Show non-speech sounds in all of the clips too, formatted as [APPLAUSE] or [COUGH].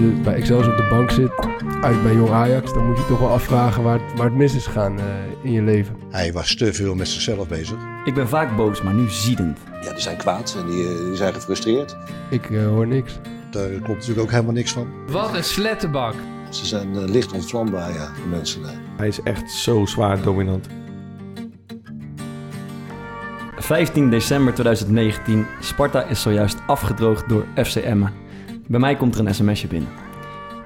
je bij Excelsior op de bank zit, uit bij Jong Ajax, dan moet je toch wel afvragen waar het, waar het mis is gegaan eh, in je leven. Hij was te veel met zichzelf bezig. Ik ben vaak boos, maar nu ziedend. Ja, die zijn kwaad en die, eh, die zijn gefrustreerd. Ik eh, hoor niks. Daar klopt natuurlijk ook helemaal niks van. Wat een slettenbak. Ze zijn licht ontvlambaar, ja, de mensen. Hij is echt zo zwaar dominant. 15 december 2019. Sparta is zojuist afgedroogd door FC Emmen. Bij mij komt er een sms'je binnen.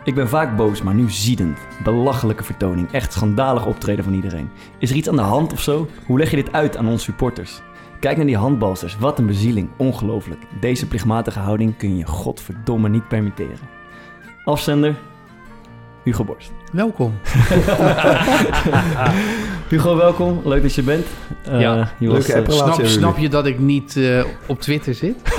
Ik ben vaak boos, maar nu ziedend. Belachelijke vertoning. Echt schandalig optreden van iedereen. Is er iets aan de hand of zo? Hoe leg je dit uit aan onze supporters? Kijk naar die handbalsters. Wat een bezieling. Ongelooflijk. Deze plichtmatige houding kun je je godverdomme niet permitteren. Afzender... Hugo Borst. Welkom. [LAUGHS] Hugo, welkom. Leuk dat je bent. Eh, Ja, je was, leuke eh, Snap, snap je dat ik niet eh, op Twitter zit? [LAUGHS]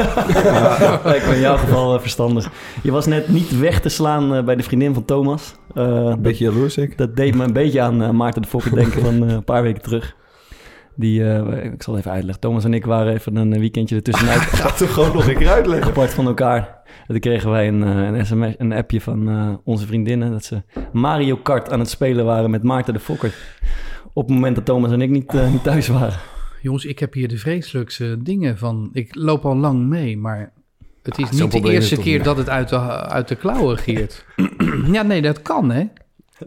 Lijkt me in jouw geval verstandig. Je was net niet weg te slaan eh, bij de vriendin van Thomas. Eh, Een beetje jaloers ik. dat, dat deed me een beetje aan eh, Maarten de Fokker denken van eh, een paar weken terug. Die, eh, ik zal even uitleggen. Thomas en ik waren even een weekendje ertussenuit [LAUGHS] Ga toch gewoon nog een keer uitleggen. apart van elkaar. En toen kregen wij een, eh, een sms, een appje van eh, onze vriendinnen... dat ze Mario Kart aan het spelen waren met Maarten de Fokker. Op het moment dat Thomas en ik niet, eh, niet thuis waren. Jongens, ik heb hier de vreselijkste dingen van. Ik loop al lang mee, maar het is Ah, niet de eerste keer niet? dat het uit de, uit de klauwen giert. [CLEARS THROAT] ja, nee, dat kan, hè?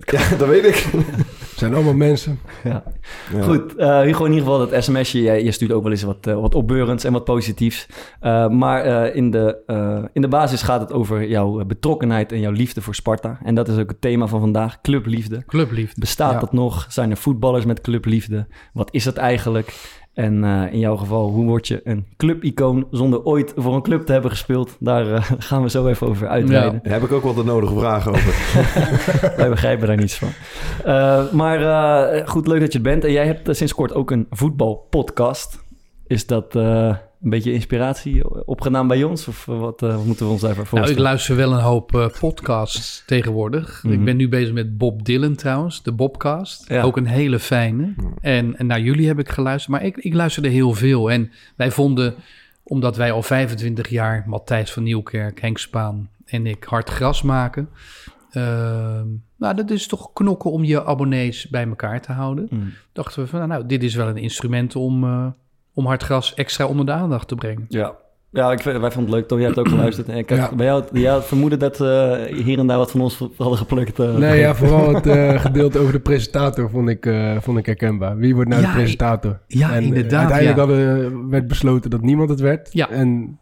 Ja, dat weet ik. [LAUGHS] Het zijn allemaal mensen. [LAUGHS] Ja. Ja. Goed, eh, Hugo, in ieder geval dat sms'je. Je, je stuurt ook wel eens wat, eh, wat opbeurends en wat positiefs. Eh, maar eh, in, de, eh, in de basis gaat het over jouw betrokkenheid en jouw liefde voor Sparta. En dat is ook het thema van vandaag, clubliefde. Clubliefde. Bestaat Ja. dat nog? Zijn er voetballers met clubliefde? Wat is dat eigenlijk? En eh, in jouw geval, hoe word je een clubicoon zonder ooit voor een club te hebben gespeeld? Daar eh, [LAUGHS] gaan we zo even over uitweiden. Daar heb ik ook wel de nodige vragen over. [LAUGHS] Wij begrijpen daar niets van. Eh, maar eh, goed, leuk dat je het bent. En jij hebt sinds kort ook een voetbalpodcast. Is dat eh, een beetje inspiratie opgedaan bij ons? Of eh, wat, eh, wat moeten we ons daarvoor Nou, ik voorstellen? luister wel een hoop eh, podcasts tegenwoordig. Mhm. Ik ben nu bezig met Bob Dylan trouwens, de Bobcast. Ja. Ook een hele fijne. En, en naar jullie heb ik geluisterd, maar ik, ik luisterde heel veel. En wij vonden, omdat wij al 25 jaar, Matthijs van Nieuwkerk, Henk Spaan en ik, hard gras maken. ehm, nou, dat is toch knokken om je abonnees bij elkaar te houden. Mm. Dachten we van, nou, dit is wel een instrument om, eh, om hard gras extra onder de aandacht te brengen. Ja, ja ik, vind- wij vonden het leuk. Toch, jij hebt ook geluisterd. [CLEARS THROAT] En ik had Ja. bij jou jij had vermoeden dat uh, hier en daar wat van ons hadden geplukt. Uh, Nee, ja, vooral het uh, [LAUGHS] gedeelte over de presentator vond ik, uh, vond ik herkenbaar. Wie wordt nou Ja, de presentator? Ja, en, inderdaad. Uiteindelijk ja. hadden, werd besloten dat niemand het werd. Ja. En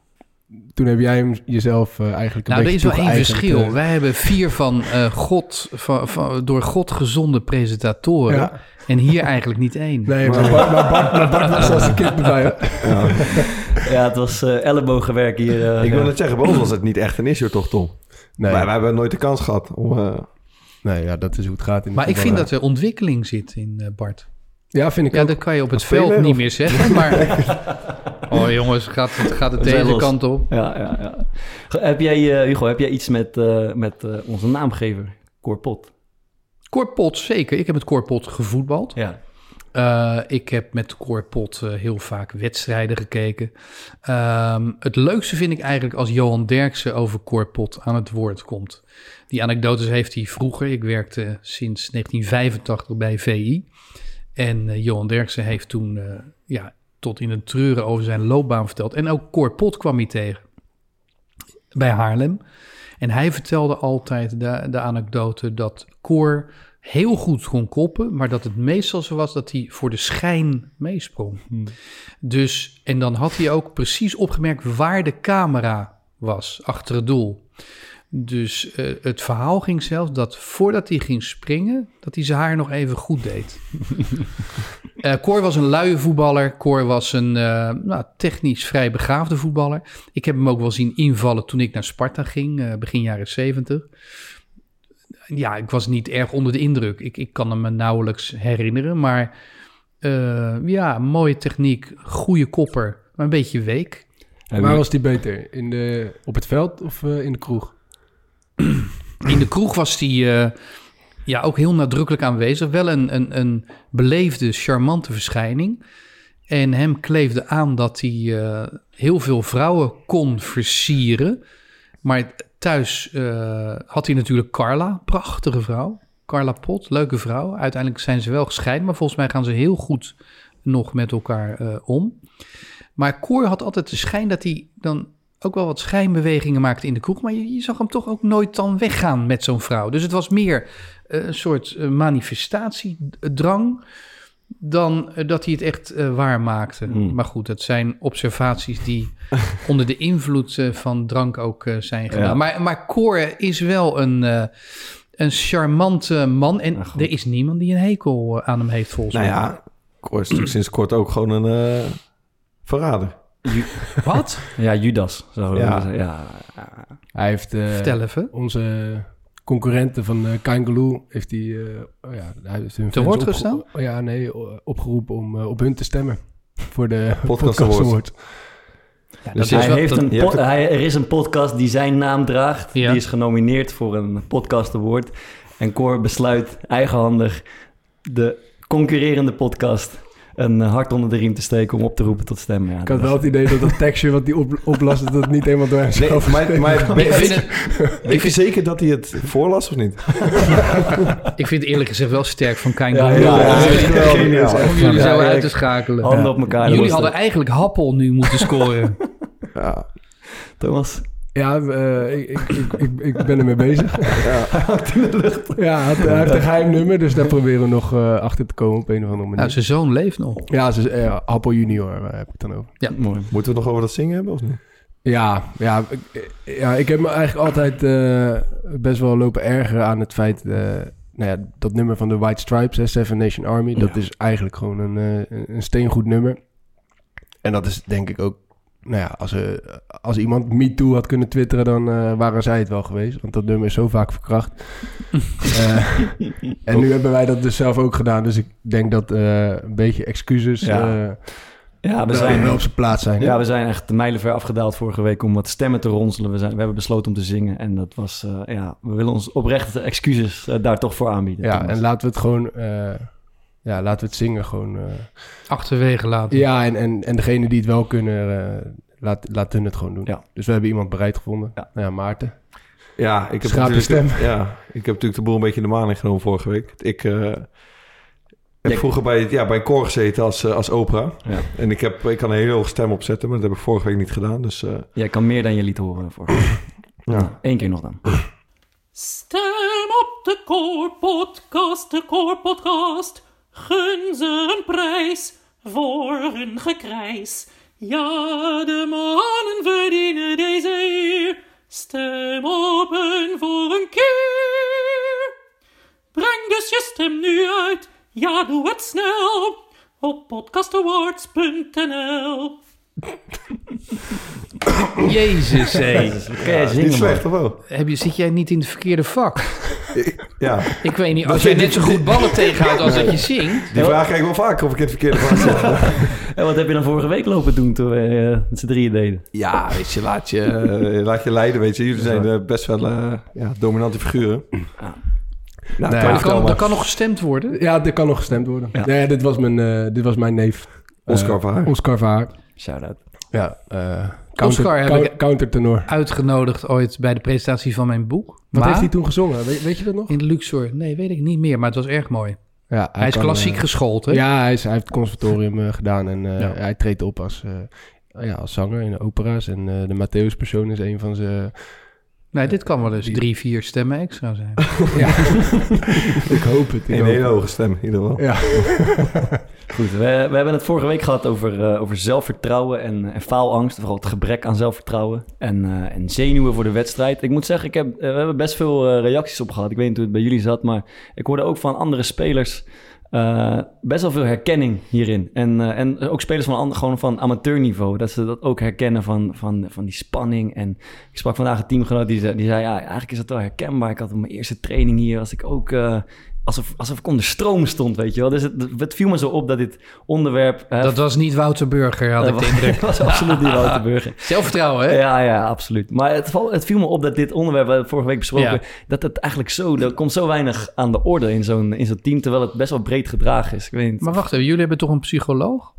toen heb jij hem jezelf uh, eigenlijk een nou, er beetje is wel één verschil. Uh, Wij hebben vier van, uh, God, van, van, door God gezonde presentatoren. En hier eigenlijk niet één. Nee, maar Bart, maar Bart, maar Bart was als een kind? Ja. ja, het was uh, ellebogenwerk hier. uh, ik wil ja. net zeggen, bij ons was het niet echt een issue toch, Tom? Nee. Wij, wij hebben nooit de kans gehad om... Uh... Nee, ja, dat is hoe het gaat. In maar ik vind dat er ontwikkeling zit in uh, Bart. Ja, vind ik Ja, ook. dat kan je op het veld niet meer zeggen, maar... [LAUGHS] Oh jongens, gaat het, gaat het deze kant op. Ja, ja, ja. Heb jij, uh, Hugo, heb jij iets met, uh, met uh, onze naamgever, Corpot? Corpot, zeker. Ik heb met Corpot gevoetbald. Ja. Uh, ik heb met Corpot uh, heel vaak wedstrijden gekeken. Um, het leukste vind ik eigenlijk als Johan Derksen over Corpot aan het woord komt. Die anekdotes heeft hij vroeger. Ik werkte sinds 1985 bij VI. En uh, Johan Derksen heeft toen ja, tot in het treuren over zijn loopbaan verteld. En ook Corpot kwam hij tegen bij Haarlem. En hij vertelde altijd de, de anekdote dat Cor heel goed kon koppen, maar dat het meestal zo was dat hij voor de schijn meesprong. Hmm. Dus, en dan had hij ook precies opgemerkt waar de camera was, achter het doel. Dus uh, het verhaal ging zelfs dat voordat hij ging springen, dat hij zijn haar nog even goed deed. [LAUGHS] uh, Cor was een luie voetballer. Cor was een uh, nou, technisch vrij begaafde voetballer. Ik heb hem ook wel zien invallen toen ik naar Sparta ging, uh, begin jaren zeventig ja, ik was niet erg onder de indruk. Ik, ik kan hem me nauwelijks herinneren. Maar ja, mooie techniek, goede kopper, maar een beetje week. En waar was die beter? In de, op het veld of in de kroeg? In de kroeg was hij ja, ook heel nadrukkelijk aanwezig. Wel een, een, een beleefde, charmante verschijning. En hem kleefde aan dat hij heel veel vrouwen kon versieren. Maar thuis eh, had hij natuurlijk Carla, prachtige vrouw. Carla Pot, leuke vrouw. Uiteindelijk zijn ze wel gescheiden, maar volgens mij gaan ze heel goed nog met elkaar eh, om. Maar Cor had altijd de schijn dat hij dan ook wel wat schijnbewegingen maakte in de kroeg. Maar je, je zag hem toch ook nooit dan weggaan met zo'n vrouw. Dus het was meer eh, een soort eh, manifestatiedrang dan eh, dat hij het echt eh, waar maakte. Hmm. Maar goed, het zijn observaties die [LAUGHS] onder de invloed eh, van drank ook eh, zijn gedaan. Ja. Maar, maar Cor is wel een, eh, een charmante man. En Ja, goed. er is niemand die een hekel eh, aan hem heeft, volgens Nou mij. ja, Cor is natuurlijk sinds kort ook gewoon een eh, verrader. [LAUGHS] Wat? Ja, Judas. Zo, Ja. ja. ja. Hij heeft eh, Vertel even. onze concurrenten van uh, Kangaloo heeft hij, eh, oh ja, hij heeft hun Te woord gestaan? oh ja, nee, opgeroepen om eh, op hun te stemmen [LAUGHS] voor de [LAUGHS] Podcast. Award. Ja, Dus hij heeft dat- een hij, er is een podcast die zijn naam draagt. Ja. Die is genomineerd voor een podcast award. En Cor besluit eigenhandig de concurrerende podcast een eh, hart onder de riem te steken om op te roepen tot stemmen. Ja, Ik had wel het idee dat dat tekstje wat hij op, dat het niet helemaal door hem Nee, maar, maar Ik vind, het, weet je zeker dat hij het voorlas of niet? [LAUGHS] ik vind het eerlijk gezegd wel sterk van Kein Ja, ja, ja, Om jullie zo uit ik- te schakelen. Handen op elkaar. Jullie hadden eigenlijk Happel nu moeten scoren. Ja. Thomas. Ja, eh, ik, ik, ik, ik, ik ben ermee bezig. ja. [LAUGHS] Ja, hij, had- hij heeft een geheim nummer, dus daar proberen we nog eh, achter te komen op een of andere manier. nou, zijn zoon leeft nog. ja, ze, eh, Appel Junior waar heb ik het dan over. Mooi. Moeten we het nog over dat zingen hebben of niet? Ja, ja, ik, ja, ik heb me eigenlijk altijd eh, best wel lopen ergeren aan het feit... eh, nou ja, dat nummer van de White Stripes, hè, Seven Nation Army... dat Ja. is eigenlijk gewoon een, eh, een steengoed nummer. En dat is denk ik ook... Nou ja, als, er, als iemand Me Too had kunnen twitteren... dan eh, waren zij het wel geweest. Want dat nummer is zo vaak verkracht. [LAUGHS] Eh, en nu hebben wij dat dus zelf ook gedaan. Dus ik denk dat eh, een beetje excuses... Ja. eh, Ja, we zijn, wel op zijn plaats zijn. ja, we zijn echt mijlenver afgedaald vorige week om wat stemmen te ronselen. We, zijn, we hebben besloten om te zingen. En dat was, eh, ja, we willen ons oprechte excuses daar toch voor aanbieden. Ja, Thomas. en laten we het gewoon... ja, laten we het zingen gewoon... eh, Achterwege laten. ja, en, en, en degene die het wel kunnen, eh, laat, laat hun het gewoon doen. Ja. Dus we hebben iemand bereid gevonden. Ja. Nou ja, Maarten. Ja, ik heb, Schaap je natuurlijk, stem. ja, ik heb natuurlijk de boel een beetje in de maling genomen vorige week. Ik eh, heb vroeger bij, ja, bij een koor gezeten als, als opera. Ja. En ik, heb, ik kan een hele hoge stem opzetten, maar dat heb ik vorige week niet gedaan. Dus eh, Jij kan meer dan je liet horen vorige week. [CLEARS THROAT] ja. Eén keer nog dan. Stem op de Koorpodcast, de Koorpodcast. Gun ze een prijs voor hun gekrijs. Ja, de mannen verdienen deze eer. Stem op hen voor een keer. Breng dus je stem nu uit. Ja, doe het snel. Op podcastawards.nl [LAUGHS] [COUGHS] Jezus, hé. Ja, niet slecht, of wel? Heb je, zit jij niet in het verkeerde vak? Ja, Ik weet niet, als jij net zo goed ballen tegenhoudt als dat je zingt. die vraag krijg ik wel vaker of ik in het verkeerde vak zit. [LAUGHS] En wat heb je dan vorige week lopen doen toen we eh, met z'n drieën deden? Ja, weet je, laat je, eh, laat je leiden, weet je. Jullie zijn eh, best wel eh, ja, dominante figuren. Ja. Nou, Nee, Er vertel kan, er kan nog gestemd worden. Ja, er kan nog gestemd worden. Ja. Ja, dit, was mijn, eh, dit was mijn neef. Oscar Verhaar. Oscar Verhaar. Shout-out. Ja, eh counter, Oscar heb ik- countertenor. Uitgenodigd ooit bij de presentatie van mijn boek. Wat Maar heeft hij toen gezongen? Weet, weet je dat nog? In Luxor. Nee, weet ik niet meer, maar het was erg mooi. Ja, Hij, is kan, klassiek eh, geschoold, hè? Ja, hij, is, hij heeft het conservatorium eh, gedaan en eh, Ja. hij treedt op als, ja, als zanger in de opera's. En de Matthäus-persoon is een van zijn... Nee, dit kan wel eens drie, vier stemmen extra zijn. [LAUGHS] ja, [LAUGHS] ik hoop het. Ik Een hoop hele hoge stem, in ieder geval. Ja. [LAUGHS] Goed, we, we hebben het vorige week gehad over, eh, over zelfvertrouwen en, en faalangst. Vooral het gebrek aan zelfvertrouwen en, eh, en zenuwen voor de wedstrijd. Ik moet zeggen, ik heb, eh, we hebben best veel reacties op gehad. Ik weet niet hoe het bij jullie zat, maar ik hoorde ook van andere spelers eh, best wel veel herkenning hierin. En, eh, en ook spelers van, gewoon van amateurniveau, dat ze dat ook herkennen van, van, van die spanning. En ik sprak vandaag een teamgenoot die zei, die zei ja, eigenlijk is het wel herkenbaar. Ik had op mijn eerste training hier, als ik ook... eh, Alsof, alsof ik onder stroom stond, weet je wel. Dus het, het viel me zo op dat dit onderwerp... eh, Dat was niet Wouter Burger, had ik de [LAUGHS] indruk. dat was absoluut niet Wouter Burger. Zelfvertrouwen, hè? Ja, ja, absoluut. Maar het, het viel me op dat dit onderwerp, we hebben vorige week besproken, Ja. dat het eigenlijk zo, er komt zo weinig aan de orde in zo'n, in zo'n team, terwijl het best wel breed gedragen is. Ik weet niet. Maar wacht even, jullie hebben toch een psycholoog?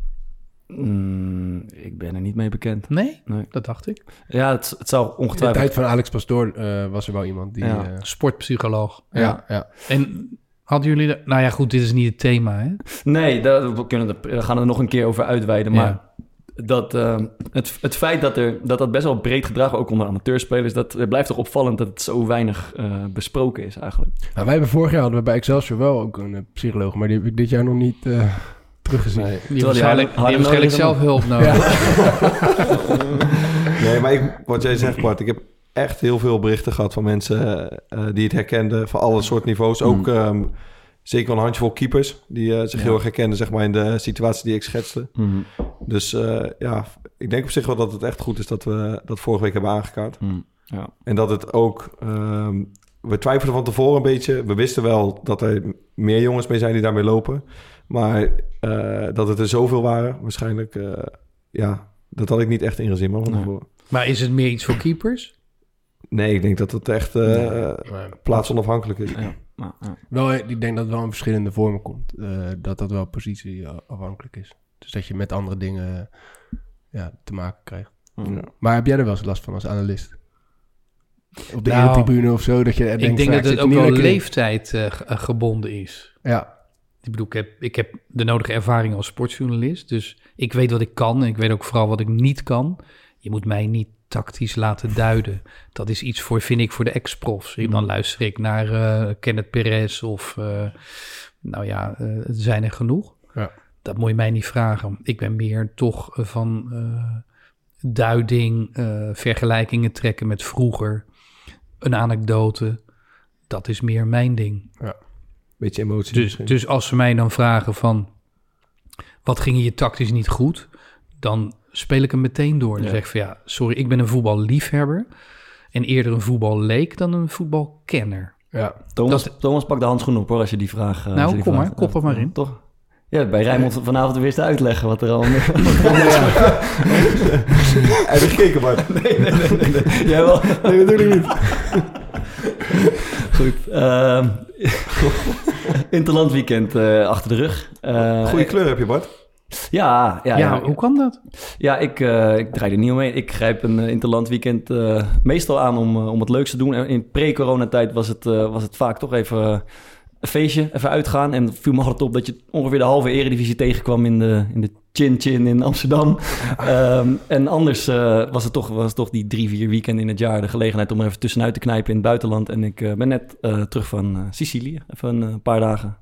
Mm, ik ben er niet mee bekend. Nee? Nee. Dat dacht ik. Ja, het, het zou In de ongetwijfeld... tijd van Alex Pastoor eh, was er wel iemand die... Ja. eh, Sportpsycholoog. ja, ja. En hadden jullie... De, nou ja, goed, dit is niet het thema, hè? Nee, daar, we, kunnen er, we gaan er nog een keer over uitweiden. Maar Ja. dat, eh, het, het feit dat, er, dat dat best wel breed gedragen, ook onder amateurspelers, dat het blijft toch opvallend dat het zo weinig eh, besproken is eigenlijk. Nou, wij hebben vorig jaar hadden we bij Excelsior wel ook een eh, psycholoog, maar die heb ik dit jaar nog niet eh, teruggezien. Nee. Die Terwijl die waarschijnlijk, die waarschijnlijk zelf hulp nodig. [LAUGHS] Nee, maar ik, wat jij zegt, Bart, ik heb echt heel veel berichten gehad van mensen eh, eh, die het herkenden van alle soort niveaus. Ook ehm, zeker wel een handjevol keepers die eh, zich Ja. heel erg herkenden zeg maar, in de situatie die ik schetste. Dus eh, ja, ik denk op zich wel dat het echt goed is dat we dat vorige week hebben aangekaart. Ja. En dat het ook... ehm, we twijfelden van tevoren een beetje. We wisten wel dat er meer jongens mee zijn die daarmee lopen. Maar eh, dat het er zoveel waren, waarschijnlijk... eh, ja, dat had ik niet echt ingezien man, van Nee. tevoren. Maar is het meer iets voor keepers? Nee, ik denk dat het echt eh, Maar plaatsonafhankelijk is. Ja. Maar, ja. wel, eh, ik denk dat het wel in verschillende vormen komt. eh, dat dat wel positieafhankelijk is. Dus dat je met andere dingen ja, te maken krijgt. Ja. Maar heb jij er wel eens last van als analist? Op de Nou, tribune of zo? Dat je denkt, ik denk dat het ook wel leeftijd ge- gebonden is. Ja, Ik bedoel, ik heb, ik heb de nodige ervaring als sportjournalist. Dus ik weet wat ik kan en ik weet ook vooral wat ik niet kan. Je moet mij niet tactisch laten duiden. Dat is iets voor, vind ik, voor de ex-profs. Dan luister ik naar eh Kenneth Perez of... eh, nou ja, er zijn er genoeg. Ja. Dat moet je mij niet vragen. Ik ben meer toch van duiding, vergelijkingen trekken met vroeger. Een anekdote. Dat is meer mijn ding. Beetje emotie. Dus, dus als ze mij dan vragen van... wat ging je tactisch niet goed? Dan speel ik hem meteen door. Dan Ja. zeg ik van ja, sorry, ik ben een voetballiefhebber... en eerder een voetballeek dan een voetbalkenner. ja. Thomas, Dat- Thomas pakt de handschoen op hoor, als je die vraag... eh, Nou, die kom vraag- maar, kop er maar in. Toch? Ja, bij Rijnmond vanavond weer te uitleggen wat er al... [LAUGHS] [LAUGHS] Heb je gekeken, Bart? [LAUGHS] nee, nee, nee, nee, nee. Jij wel? Nee, natuurlijk niet. Goed. ehm Interland weekend eh, achter de rug. Eh, Goede kleur heb je, Bart. Ja, ja, Ja, ja, hoe kan dat? Ja, ik, eh, ik draai er niet omheen. Ik grijp een uh, interland weekend eh, meestal aan om, om het leukste te doen. En in pre-coronatijd was, het, was het vaak toch even een feestje, even uitgaan. En viel me altijd op dat je ongeveer de halve eredivisie tegenkwam in de, in de Chin Chin in Amsterdam. um, [LAUGHS] en anders was, het toch, was het toch die drie, vier weekenden in het jaar de gelegenheid om er even tussenuit te knijpen in het buitenland. En ik ben net terug van Sicilië, even een paar dagen.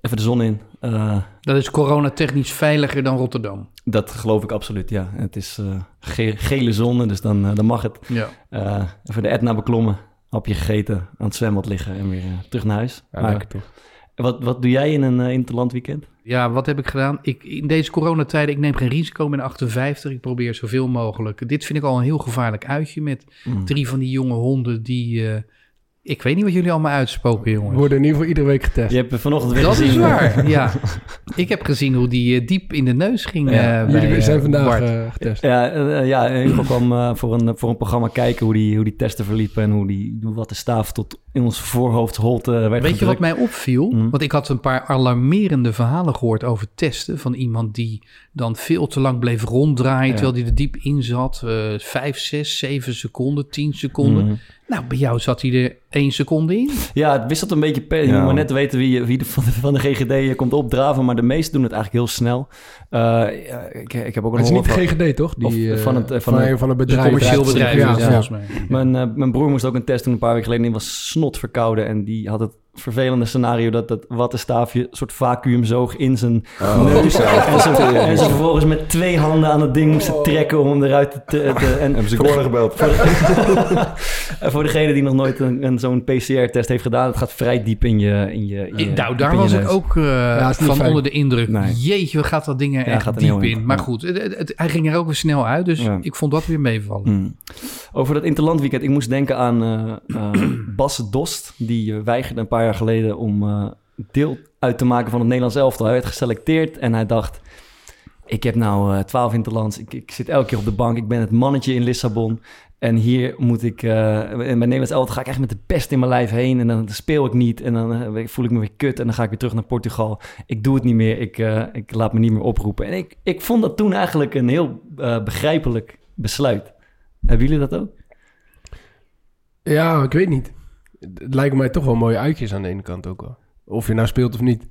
Even de zon in. Uh, dat is coronatechnisch veiliger dan Rotterdam. Dat geloof ik absoluut, ja. Het is uh, ge gele zon, dus dan, uh, dan mag het. Ja. Uh, even de Etna beklommen, hapje gegeten, aan het zwembad liggen en weer terug naar huis. Ja, maar, toch. Wat, wat doe jij in een uh, interland weekend? Ja, wat heb ik gedaan? Ik, in deze coronatijden, ik neem geen risico, ik ben 58. Ik probeer zoveel mogelijk. Dit vind ik al een heel gevaarlijk uitje met mm. drie van die jonge honden die... Ik weet niet wat jullie allemaal uitspoken, jongens. We worden in ieder geval iedere week getest. Je hebt vanochtend weer dat gezien. is waar, [LAUGHS] ja. Ik heb gezien hoe die uh, diep in de neus ging. Ja. Uh, jullie bij, zijn vandaag uh, getest. Ja, uh, ja ik kwam uh, voor, een, voor een programma kijken hoe die, hoe die testen verliepen... en hoe, die, wat de staaf tot in ons voorhoofd werd Weet gedrukt. je wat mij opviel? Mm. Want ik had een paar alarmerende verhalen gehoord over testen... van iemand die dan veel te lang bleef ronddraaien... Ja. terwijl hij er diep in zat. Uh, vijf, zes, zeven seconden, tien seconden... Mm. Nou, bij jou zat hij er één seconde in. Ja, het wisselt een beetje per. Je ja. moet net weten wie, wie de, van, de, van de GGD komt opdraven. Maar de meesten doen het eigenlijk heel snel. Uh, ja, ik, ik heb ook een Het is niet de GGD, toch? Die, of van het, van, van, een, van een bedrijf. Een commercieel bedrijf, ja, ja. volgens mij. Mijn, uh, mijn broer moest ook een test doen een paar weken geleden. Die was snot verkouden. En die had het vervelende scenario dat dat wattenstaafje soort vacuüm zoog in zijn oh, neus. En ze, en ze vervolgens met twee handen aan het ding moesten trekken om hem eruit te... te, te en Hebben ze Gordon gebeld. Voor, de, [LAUGHS] voor degene die nog nooit een, een, zo'n PCR-test heeft gedaan, het gaat vrij diep in je... In je, in je nou, daar was ik ook uh, ja, van fijn. onder de indruk. Nee. Jeetje, gaat dat ding er ja, echt gaat diep in. in. Maar goed, het, het, het, hij ging er ook weer snel uit, dus ja. ik vond dat weer meevallen. Hmm. Over dat interlandweekend, ik moest denken aan uh, uh, [CLEARS THROAT] Bas Dost, die weigerde een paar jaar geleden om uh, deel uit te maken van het Nederlands elftal. Hij werd geselecteerd en hij dacht, ik heb nou eh 12 interlands, ik, ik zit elke keer op de bank, ik ben het mannetje in Lissabon. En hier moet ik, eh in mijn Nederlands elftal ga ik echt met de pest in mijn lijf heen. En dan speel ik niet en dan eh, voel ik me weer kut en dan ga ik weer terug naar Portugal. Ik doe het niet meer, ik, eh, ik laat me niet meer oproepen. En ik, ik vond dat toen eigenlijk een heel eh, begrijpelijk besluit. Hebben jullie dat ook? Ja, ik weet niet. Het lijken mij toch wel mooie uitjes aan de ene kant ook wel. Of je nou speelt of niet.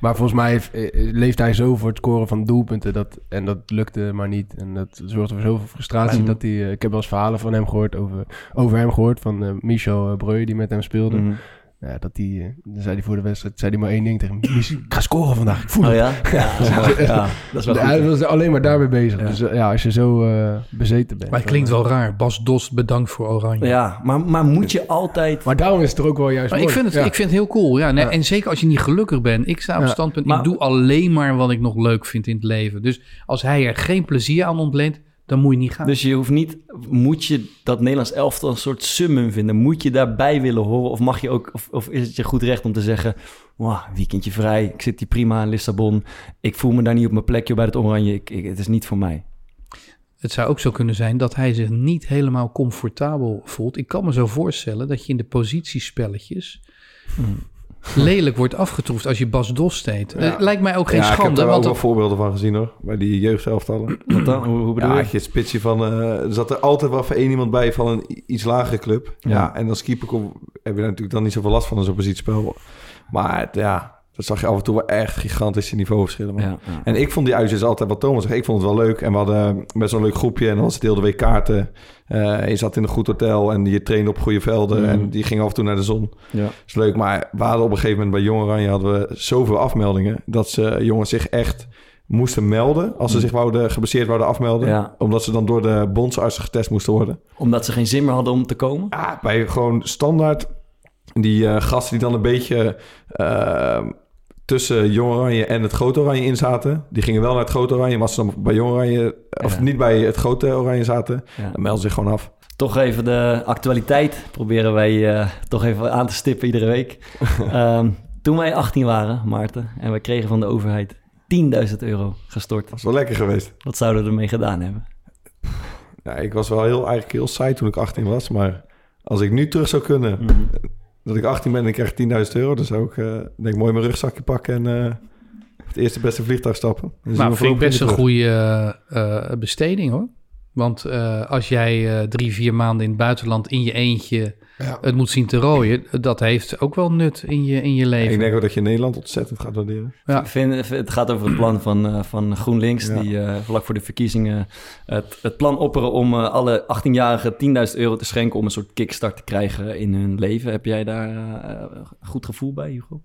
Maar volgens mij heeft, eh, leeft hij zo voor het scoren van doelpunten. Dat, en dat lukte maar niet. En dat zorgt voor zoveel frustratie. Mhm. dat hij, eh, ik heb wel eens verhalen van hem gehoord. Over, over hem gehoord. Van eh, Michel Breu die met hem speelde. Mhm. Ja, dat die, eh, dan zei hij voor de wedstrijd zei hij maar één ding tegen me. "Mies, Ik ga scoren vandaag. Ik voel Oh het. ja? [LAUGHS] Ja, dat is wel, ja, dat is wel Hij was alleen maar daarmee bezig. Ja. Dus eh, ja, als je zo eh, bezeten bent. Maar het klinkt wel raar. Bas Dost, bedankt voor Oranje. Ja, maar, maar moet je altijd... Maar daarom is het er ook wel juist Maar ik vind, het, Ja. ik vind het heel cool. Ja, nee, Ja. En zeker als je niet gelukkig bent. Ik sta op Ja. het standpunt, Maar- ik doe alleen maar wat ik nog leuk vind in het leven. Dus als hij er geen plezier aan ontleent, dan moet je niet gaan. Dus je hoeft niet, moet je dat Nederlands elftal een soort summum vinden? Moet je daarbij willen horen? Of mag je ook, of, of is het je goed recht om te zeggen, wow, weekendje vrij, ik zit hier prima in Lissabon, ik voel me daar niet op mijn plekje bij het Oranje, ik, ik- het is niet voor mij. Het zou ook zo kunnen zijn dat hij zich niet helemaal comfortabel voelt. Ik kan me zo voorstellen dat je in de positiespelletjes lelijk wordt afgetroefd als je Bas Dost heet. Ja. Eh, lijkt mij ook geen ja, ik heb schande. daar wel Want wel dat, voorbeelden van gezien hoor. Bij die jeugdelftallen. [CLEARS THROAT] Wat dan? Hoe, hoe bedoel Ja, je? het spitsje van... eh, er zat er altijd wel voor één iemand bij van een iets lagere club. Ja, Ja. en als keeper kom, heb je daar natuurlijk dan niet zoveel last van in zo'n positiespel. Maar het- ja, dat zag je af en toe wel echt gigantische niveauverschillen. man. Ja, ja. En ik vond die uitjes altijd wat Thomas zegt. Ik vond het wel leuk. En we hadden best wel een leuk groepje. En dan was het heel de week kaarten. Eh, je zat in een goed hotel en je trainde op goede velden. Mhm. En die ging af en toe naar de zon. Ja. Dat is leuk. Maar we hadden op een gegeven moment bij Jong Oranje hadden we zoveel afmeldingen. Dat ze jongens zich echt moesten melden. Als ze zich wouden, geblesseerd wouden afmelden. Ja. Omdat ze dan door de bondsartsen getest moesten worden. Omdat ze geen zin meer hadden om te komen? Ja, bij gewoon standaard die eh, gasten die dan een beetje eh, tussen Jong Oranje en het Grote Oranje in zaten. Die gingen wel naar het Grote Oranje, maar ze dan bij Jong Oranje, of Ja. niet bij het Grote Oranje zaten, Ja. dan melden ze zich gewoon af. Toch even de actualiteit proberen wij eh, toch even aan te stippen iedere week. [LAUGHS] Ehm, toen wij 18 waren, Maarten, en we kregen van de overheid 10.000 euro gestort. Dat is wel lekker geweest. Wat zouden we ermee gedaan hebben? Ja, ik was wel heel, eigenlijk heel saai toen ik 18 was, maar als ik nu terug zou kunnen, dat ik 18 ben en ik krijg 10.000 euro, zou ik eh, denk ik mooi mijn rugzakje pakken en eh, het eerste beste vliegtuig stappen. We nou, vind ik best een terug. goede eh, eh, besteding hoor. Want eh, als jij eh, drie, vier maanden in het buitenland in je eentje Ja. het moet zien te rooien, dat heeft ook wel nut in je, in je leven. Ik denk ook dat je Nederland ontzettend gaat waarderen. Ja. Ik vind, het gaat over het plan van, eh, van GroenLinks, Ja. die eh, vlak voor de verkiezingen het, het plan opperen om eh, alle 18-jarigen 10.000 euro te schenken om een soort kickstart te krijgen in hun leven. Heb jij daar eh, een goed gevoel bij, Hugo?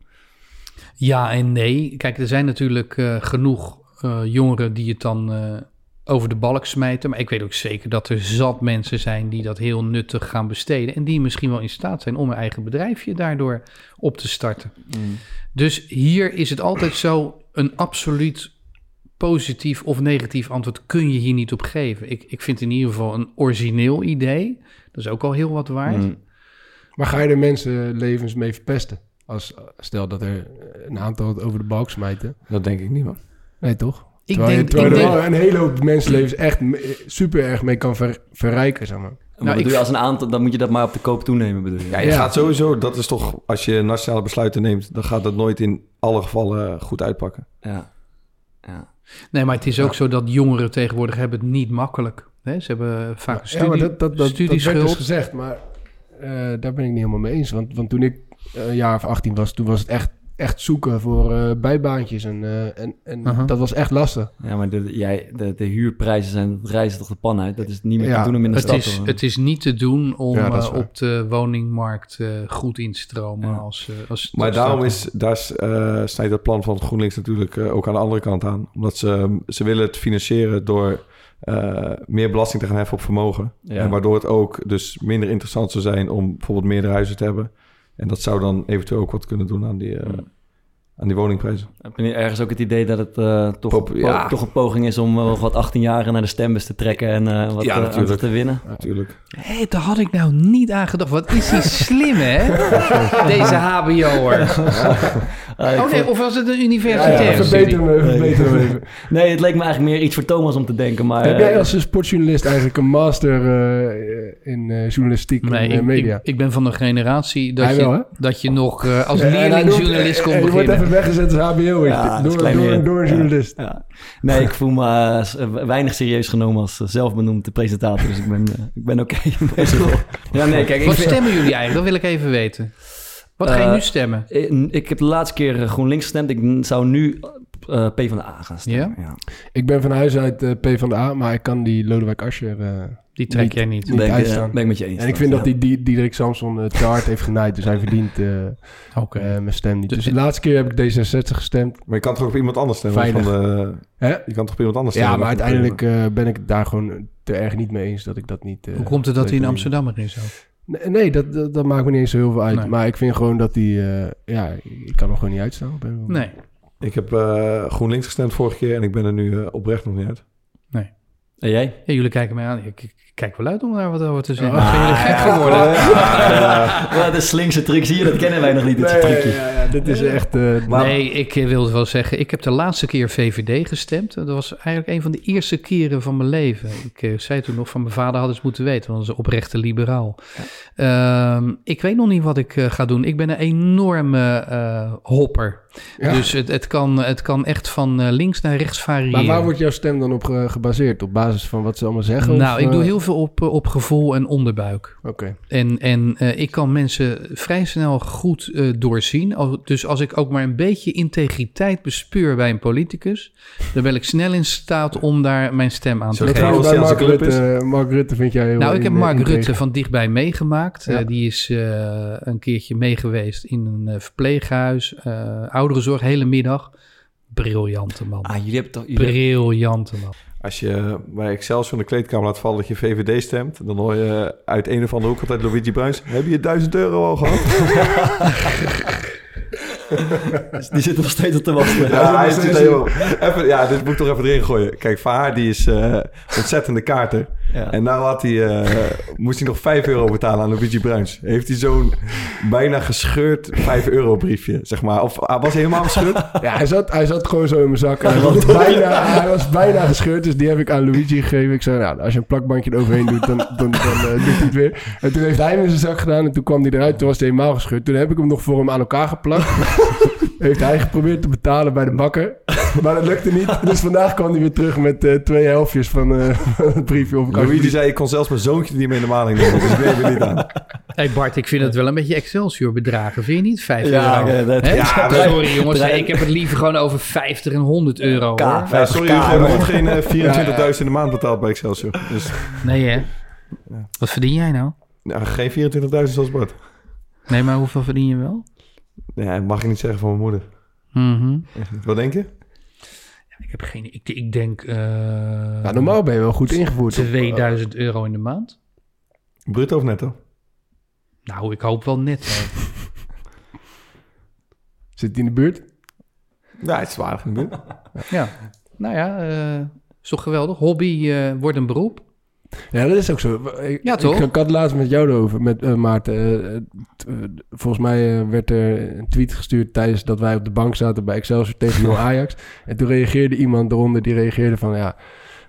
Ja en nee. Kijk, er zijn natuurlijk eh, genoeg eh, jongeren die het dan eh, over de balk smijten. Maar ik weet ook zeker dat er zat mensen zijn die dat heel nuttig gaan besteden. En die misschien wel in staat zijn om een eigen bedrijfje daardoor op te starten. Dus hier is het altijd zo, een absoluut positief of negatief antwoord kun je hier niet op geven. Ik, ik vind in ieder geval een origineel idee. Dat is ook al heel wat waard. Mm. Maar ga je er mensen levens mee verpesten? Als, stel dat er een aantal het over de balk smijten. Dat denk ik niet, man. Nee, toch? Ik terwijl denk- je, terwijl ik er denk- wel een hele hoop mensenlevens echt me- super erg mee kan ver- verrijken, zeg maar. Maar Nou, bedoel ik- je als een aantal, dan moet je dat maar op de koop toenemen, bedoel je? Ja, je Ja. gaat sowieso, dat is toch, als je nationale besluiten neemt, dan gaat dat nooit in alle gevallen goed uitpakken. Ja. ja. Nee, maar het is ook zo dat jongeren tegenwoordig hebben het niet makkelijk. Hè? Ze hebben vaak een studie, ja, maar dat, dat, dat, dat werd studieschuld. dus gezegd, maar eh, daar ben ik niet helemaal mee eens. Want, want toen ik eh, een jaar of 18 was, toen was het echt, echt zoeken voor eh, bijbaantjes. En, eh, en, en dat was echt lastig. Ja, maar de, jij, de, de huurprijzen zijn, reizen toch de pan uit? Dat is niet meer Ja, te doen om in de Het stad is, hoor. het is niet te doen om Ja, eh, op de woningmarkt eh, goed in te stromen. Ja. Als, als, Maar daarom is, daar is, eh, snijdt het plan van GroenLinks natuurlijk eh, ook aan de andere kant aan. Omdat ze, ze willen het financieren door eh, meer belasting te gaan heffen op vermogen. Ja. En waardoor het ook dus minder interessant zou zijn om bijvoorbeeld meerdere huizen te hebben. En dat zou dan eventueel ook wat kunnen doen aan die, eh, Ja. Aan die woningprijzen. Heb je ergens ook het idee dat het eh, toch, Pop- ja. toch een poging is om uh, wat 18-jarigen naar de stembus te trekken en uh, wat Ja, uh, natuurlijk. te winnen? Natuurlijk. Hé, hey, daar had ik nou niet aan gedacht. Wat is die slim, hè? [LAUGHS] Deze HBO'er. Uh, Oh nee, of was het een Ja, universitair? ja, verbeter hem even, verbeter hem even. [LAUGHS] nee, het leek me eigenlijk meer iets voor Thomas om te denken, maar... Heb eh, jij als sportjournalist eigenlijk een master eh, in eh, journalistiek Nee, en eh, ik, media? ik, ik ben van de generatie dat, Hij je, wel, dat je nog eh, als Ja, hij leerlingjournalist kon beginnen. Weggezet als HBO Ja, door, door, door een journalist. Ja. Nee, ik voel me eh, s- weinig serieus genomen als eh, zelfbenoemde presentator, dus ik ben, eh, ik ben oké. [LAUGHS] Ja, nee, kijk, Wat vind- stemmen jullie eigenlijk? Dat wil ik even weten. Wat ga je Eh, nu stemmen? ik, ik heb de laatste keer eh, GroenLinks gestemd, ik zou nu uh, P van de A gaan stemmen. Ja? Ik ben van huis uit uh, P van de A, maar ik kan die Lodewijk Asscher uh, Die trek niet- jij niet. niet Ben, ik, uitstaan. eh, ben ik met je eens. En ik vind ja. dat die, die Diederik Samson uh, te hard heeft genaaid, dus hij verdient uh, Oké. uh, mijn stem niet. Dus- Dus de laatste keer heb ik D66 gestemd. Maar je kan toch ook op iemand anders stemmen? Veilig. Van de, Hè? je kan toch op iemand anders Ja, stemmen? maar dan- uiteindelijk uh, ben ik het daar gewoon te erg niet mee eens dat ik dat niet... uh, Hoe komt het dat hij in. Amsterdam is ook? Nee, nee dat, dat, dat maakt me niet eens zo heel veel uit. Nee. Maar ik vind gewoon dat hij... uh, ja, ik kan hem gewoon niet uitstaan. Nee. Ik heb eh, GroenLinks gestemd vorige keer en ik ben er nu eh, oprecht nog niet uit. En jij? Ja, jullie kijken mij aan. Ik, kijk wel uit om daar wat over te zeggen. Ah, Zijn jullie gek ja. geworden? Ja, [LAUGHS] de slinkse truc, zie je, dat kennen wij nog niet, dit Nee, trucjes. ja, ja, dit is echt... uh, Nee, ik eh, wilde wel zeggen, ik heb de laatste keer VVD gestemd. Dat was eigenlijk een van de eerste keren van mijn leven. Ik eh, zei toen nog van mijn vader hadden ze moeten weten, want dat is een oprechte liberaal. Ehm, ik weet nog niet wat ik eh, ga doen. Ik ben een enorme eh, hopper. Ja. Dus het, het, kan, het kan echt van eh, links naar rechts variëren. Maar waar wordt jouw stem dan op ge- gebaseerd? Op basis van wat ze allemaal zeggen? nou, of, ik doe eh, heel veel op, op gevoel en onderbuik. Oké. En, en eh, ik kan mensen vrij snel goed eh, doorzien. Al- Dus als ik ook maar een beetje integriteit bespeur bij een politicus, dan ben ik snel in staat om daar mijn stem aan Zo te geven. bij Mark als een club Rutte, Mark Rutte vind jij heel... Nou, ik heb Mark integer. Rutte van dichtbij meegemaakt. Ja. Eh, die is eh, een keertje meegeweest in een eh, verpleeghuis, eh ouderenzorg, hele middag. Briljante man. Ah, jullie hebben toch... Jullie Briljante man. Als je bij Excelsior in de kleedkamer laat vallen dat je VVD stemt, dan hoor je uit een of andere hoek altijd Luigi Bruins. Heb je 1000 euro al gehad? [LAUGHS] die zitten nog steeds op te wachten. Ja, hij. Even, ja, dit moet ik toch even erin gooien. Kijk, Van Haar die is eh, ontzettende kaarten. Ja. En nou had hij, eh, moest hij nog 5 euro betalen aan Luigi Bruins. Heeft hij zo'n bijna gescheurd 5 euro briefje, zeg maar. Of hij was helemaal gescheurd. [LAUGHS] Ja, hij zat, hij zat gewoon zo in mijn zak. En hij, was [LAUGHS] bijna, hij was bijna gescheurd, dus die heb ik aan Luigi gegeven. Ik zei, nou, als je een plakbandje eroverheen doet, dan, dan, dan eh, doet hij het weer. En toen heeft hij hem in zijn zak gedaan en toen kwam hij eruit. Toen was hij helemaal gescheurd. Toen heb ik hem nog voor hem aan elkaar geplakt. [LAUGHS] heeft hij geprobeerd te betalen bij de bakker. Maar dat lukte niet. Dus vandaag kwam hij weer terug met eh, twee helftjes van, eh, van het briefje. Of ik Luigi zei, ik kon zelfs mijn zoontje niet mee in de maling nemen. Dus ik neem er niet aan. [LAUGHS] Hey Bart, ik vind het wel een beetje Excelsior bedragen. Vind je niet? 5 Ja, euro. oké, dat- Hè? ja, Sorry jongens, [LAUGHS] ik heb het liever gewoon over 50 en 100 euro. K. Hoor. Ja, sorry, K, Hugo, we hoor. hebben geen eh, 24.000 in de maand betaald bij Excelsior. Dus Nee hè? Wat verdien jij nou? ja, geen 24.000 zoals Bart. Nee, maar hoeveel verdien je wel? Ja, dat mag ik niet zeggen van mijn moeder. Mhm. Wat denk je? Ik heb geen... Ik, ik denk... eh Nou, normaal ben je wel goed ingevoerd. 2000 euro in de maand. Bruto of netto? Nou, ik hoop wel net. [LAUGHS] Zit hij in de buurt? Ja, het is waardig in de buurt. ja. Nou ja, eh is toch geweldig. Hobby eh, wordt een beroep. Ja, dat is ook zo. Ik, Ja, toch? Ik, ik had het laatst met jou erover, met eh, Maarten. Eh, t- eh, volgens mij werd er een tweet gestuurd tijdens dat wij op de bank zaten bij Excelsior [LAUGHS] tegen Jong Ajax. En toen reageerde iemand eronder, die reageerde van ja,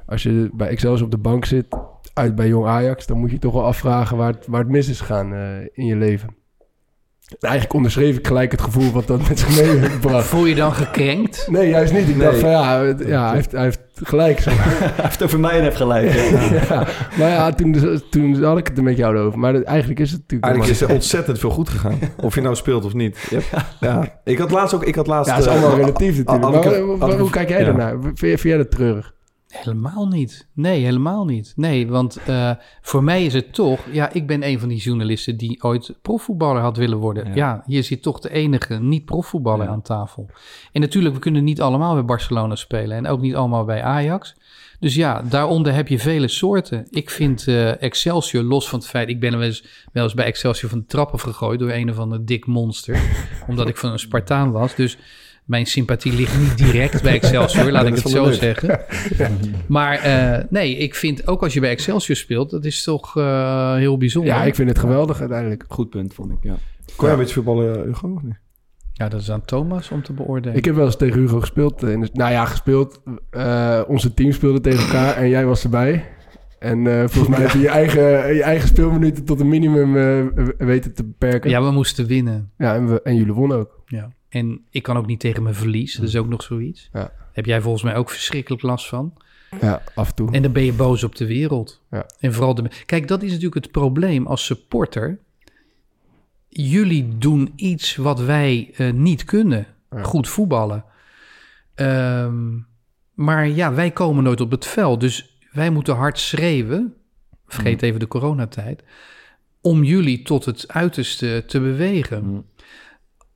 als je bij Excelsior op de bank zit, uit bij Jong Ajax, dan moet je toch wel afvragen waar het, waar het mis is gegaan eh, in je leven. En eigenlijk onderschreef ik gelijk het gevoel wat dat met zich mee heeft gebracht. Voel je dan gekrenkt? Nee, juist niet. Ik Nee. dacht van ja, het- ja hij, heeft, hij heeft gelijk. Zeg maar. [LAUGHS] Hij heeft over mij en heeft gelijk. Ja. [LAUGHS] ja, maar ja, toen, toen had ik het er met jou over. Maar eigenlijk is het natuurlijk... Eigenlijk is er ontzettend veel goed gegaan. Of je nou speelt of niet. Hebt- ja. Ik had laatst ook... Ik had laatst, Ja, het is eh, allemaal relatief natuurlijk. Maar hoe- kijk jij ja. daarnaar? Vind, je- vind jij dat treurig? Helemaal niet. Nee, helemaal niet. Nee, want eh, voor mij is het toch... Ja, ik ben een van die journalisten die ooit profvoetballer had willen worden. Ja, Ja. hier zit toch de enige niet-profvoetballer Ja. aan tafel. En natuurlijk, we kunnen niet allemaal bij Barcelona spelen. En ook niet allemaal bij Ajax. Dus ja, daaronder heb je vele soorten. Ik vind eh, Excelsior, los van het feit... Ik ben wel eens, wel eens bij Excelsior van de trap afgegooid... door een of ander dik monster. [LAUGHS] omdat ik van een Spartaan was. Dus Mijn sympathie ligt niet direct bij Excelsior, laat ik het zo leuk. zeggen. Maar eh, nee, ik vind ook als je bij Excelsior speelt, dat is toch eh, heel bijzonder. Ja, ik vind het geweldig uiteindelijk. Goed punt, vond ik, ja. Kon jij een beetje voetballen, Hugo? of niet? Ja, dat is aan Thomas om te beoordelen. Ik heb wel eens tegen Hugo gespeeld. In de- nou ja, gespeeld. Eh, onze team speelde tegen elkaar en jij was erbij. En eh, volgens mij [LAUGHS] heb je je eigen, je eigen speelminuten tot een minimum eh, weten te beperken. Ja, Ja, we moesten winnen. en, we, en jullie wonnen ook. Ja. En ik kan ook niet tegen mijn verlies. Dat is ook nog zoiets. Ja. Heb jij volgens mij ook verschrikkelijk last van. Ja, af en toe. En dan ben je boos op de wereld. Ja. En vooral de... Kijk, dat is natuurlijk het probleem als supporter. Jullie doen iets wat wij eh, niet kunnen. Ja. Goed voetballen. Ehm, maar ja, wij komen nooit op het veld. Dus wij moeten hard schreeuwen. Vergeet even de coronatijd. Om jullie tot het uiterste te bewegen. Mm.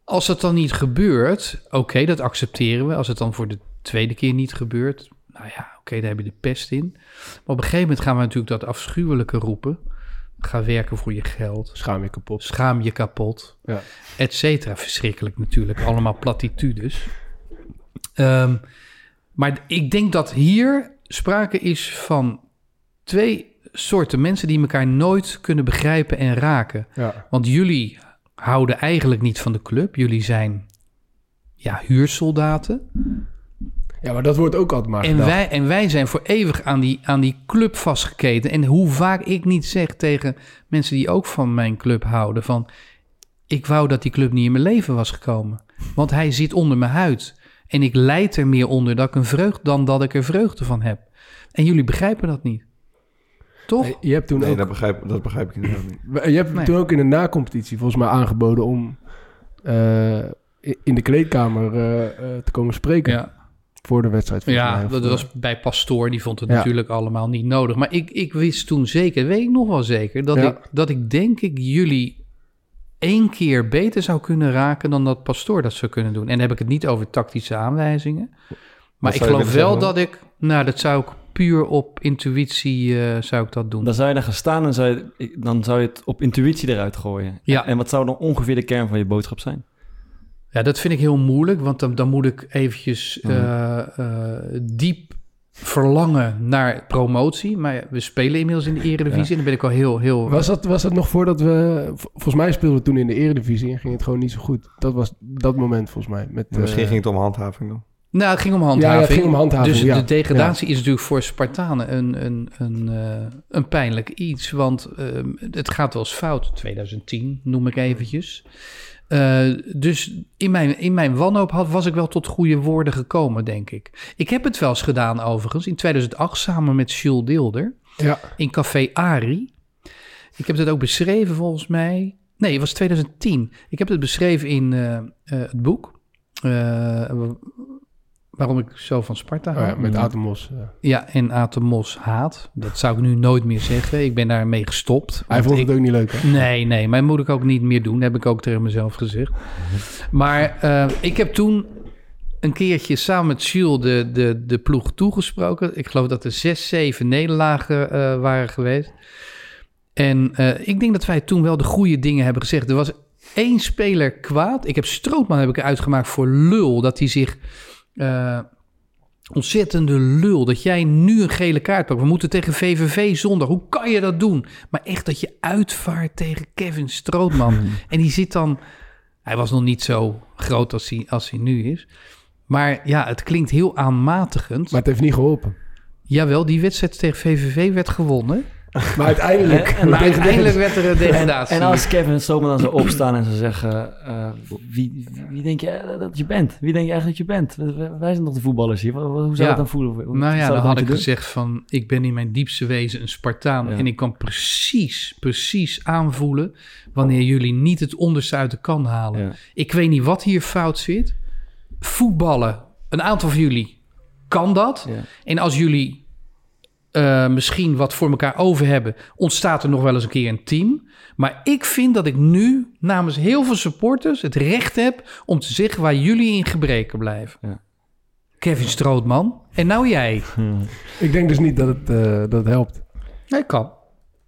Als het dan niet gebeurt, oké, dat accepteren we. Als het dan voor de tweede keer niet gebeurt, nou ja, oké, daar heb je de pest in. Maar op een gegeven moment gaan we natuurlijk dat afschuwelijke roepen. Ga werken voor je geld. Schaam je kapot. Schaam je kapot. Ja. Et cetera. Verschrikkelijk natuurlijk. Allemaal platitudes. Ehm, maar ik denk dat hier sprake is van twee soorten mensen die elkaar nooit kunnen begrijpen en raken. Ja. Want jullie houden eigenlijk niet van de club. Jullie zijn ja, huursoldaten. ja, maar dat wordt ook altijd maar En gedacht. wij, en wij zijn voor eeuwig aan die, aan die club vastgeketen. En hoe vaak ik niet zeg tegen mensen die ook van mijn club houden: van ik wou dat die club niet in mijn leven was gekomen. Want hij zit onder mijn huid. En ik leid er meer onder dat ik een vreugd dan dat ik er vreugde van heb. En jullie begrijpen dat niet. Toch? Je hebt toen Nee, ook, dat begrijp, dat begrijp ik inderdaad niet. je hebt Nee. toen ook in de nacompetitie volgens mij aangeboden om eh, in de kleedkamer eh, eh, te komen spreken ja. voor de wedstrijd. mij. Ja, Of, dat was bij Pastoor. Die vond het Ja. natuurlijk allemaal niet nodig. Maar ik, ik wist toen zeker, weet ik nog wel zeker, dat, Ja. ik, dat ik denk ik jullie één keer beter zou kunnen raken dan dat Pastoor dat zou kunnen doen. En dan heb ik het niet over tactische aanwijzingen. Maar ik geloof wel zeggen dat ik, nou dat zou ik puur op intuïtie eh, zou ik dat doen. Dan zou je daar gaan staan en zou je, dan zou je het op intuïtie eruit gooien. Ja. En wat zou dan ongeveer de kern van je boodschap zijn? Ja, dat vind ik heel moeilijk, want dan, dan moet ik eventjes Mhm. eh, eh, diep verlangen naar promotie. Maar we spelen inmiddels in de eredivisie en dan ben ik al heel, heel... Was dat, was dat nog voordat we... Volgens mij speelden we toen in de eredivisie en ging het gewoon niet zo goed. Dat was dat moment volgens mij. Met, misschien ging het om handhaving dan. Nou, het ging om handhaving. Ja, ja, het ging om handhaving, Dus ja. de degradatie is natuurlijk voor Spartanen een, een, een, eh, een pijnlijk iets. Want ehm, het gaat wel eens fout. 2010 noem ik eventjes. Eh, dus in mijn, in mijn wanhoop had, was ik wel tot goede woorden gekomen, denk ik. Ik heb het wel eens gedaan overigens. In 2008 samen met Jules Deelder. Ja, In Café Ari. Ik heb het ook beschreven volgens mij. Nee, het was 2010. Ik heb het beschreven in eh, het boek. Waarom ik zo van Sparta oh hou. ja met Atemos. eh. Ja, en Atemos haat. Dat zou ik nu nooit meer zeggen. Ik ben daarmee gestopt. Hij vond ik- het ook niet leuk, hè? Nee, nee, maar moet ik ook niet meer doen. heb ik ook tegen mezelf gezegd. Maar eh, ik heb toen een keertje samen met Jules de, de, de ploeg toegesproken. Ik geloof dat er zes, zeven nederlagen eh, waren geweest. En ik denk dat wij toen wel de goede dingen hebben gezegd. Er was één speler kwaad. Ik heb Strootman heb ik uitgemaakt voor lul. Dat hij zich... eh, ontzettende lul dat jij nu een gele kaart pakt. We moeten tegen VVV zondag. Hoe kan je dat doen? Maar echt dat je uitvaart tegen Kevin Strootman. [LAUGHS] en die zit dan... Hij was nog niet zo groot als hij, als hij nu is. Maar ja, het klinkt heel aanmatigend. Maar het heeft niet geholpen. Jawel, die wedstrijd tegen VVV werd gewonnen. [LAUGHS] Maar uiteindelijk... En- en [LAUGHS] Maar uiteindelijk werd er een En, degradatie. en als Kevin Strootman dan zou opstaan en zou zeggen... eh, wie, wie, denk je dat je bent? Wie denk je eigenlijk dat je bent? Wij- zijn nog de voetballers hier. Hoe zou Ja. het dan voelen? Hoe- Nou ja, dan had ik doen? gezegd van... ik ben in mijn diepste wezen een Spartaan... Ja. en ik kan precies, precies aanvoelen... wanneer jullie niet het onderste uit de kan halen. Ja. Ik weet niet wat hier fout zit. Voetballen, een aantal van jullie kan dat. Ja. En als jullie eh, misschien wat voor elkaar over hebben... ontstaat er nog wel eens een keer een team. Maar ik vind dat ik nu namens heel veel supporters... het recht heb om te zeggen waar jullie in gebreken blijven. Ja. Kevin Strootman. En nou jij. [LAUGHS] Ik denk dus niet dat het, eh, dat het helpt. Nee, kan.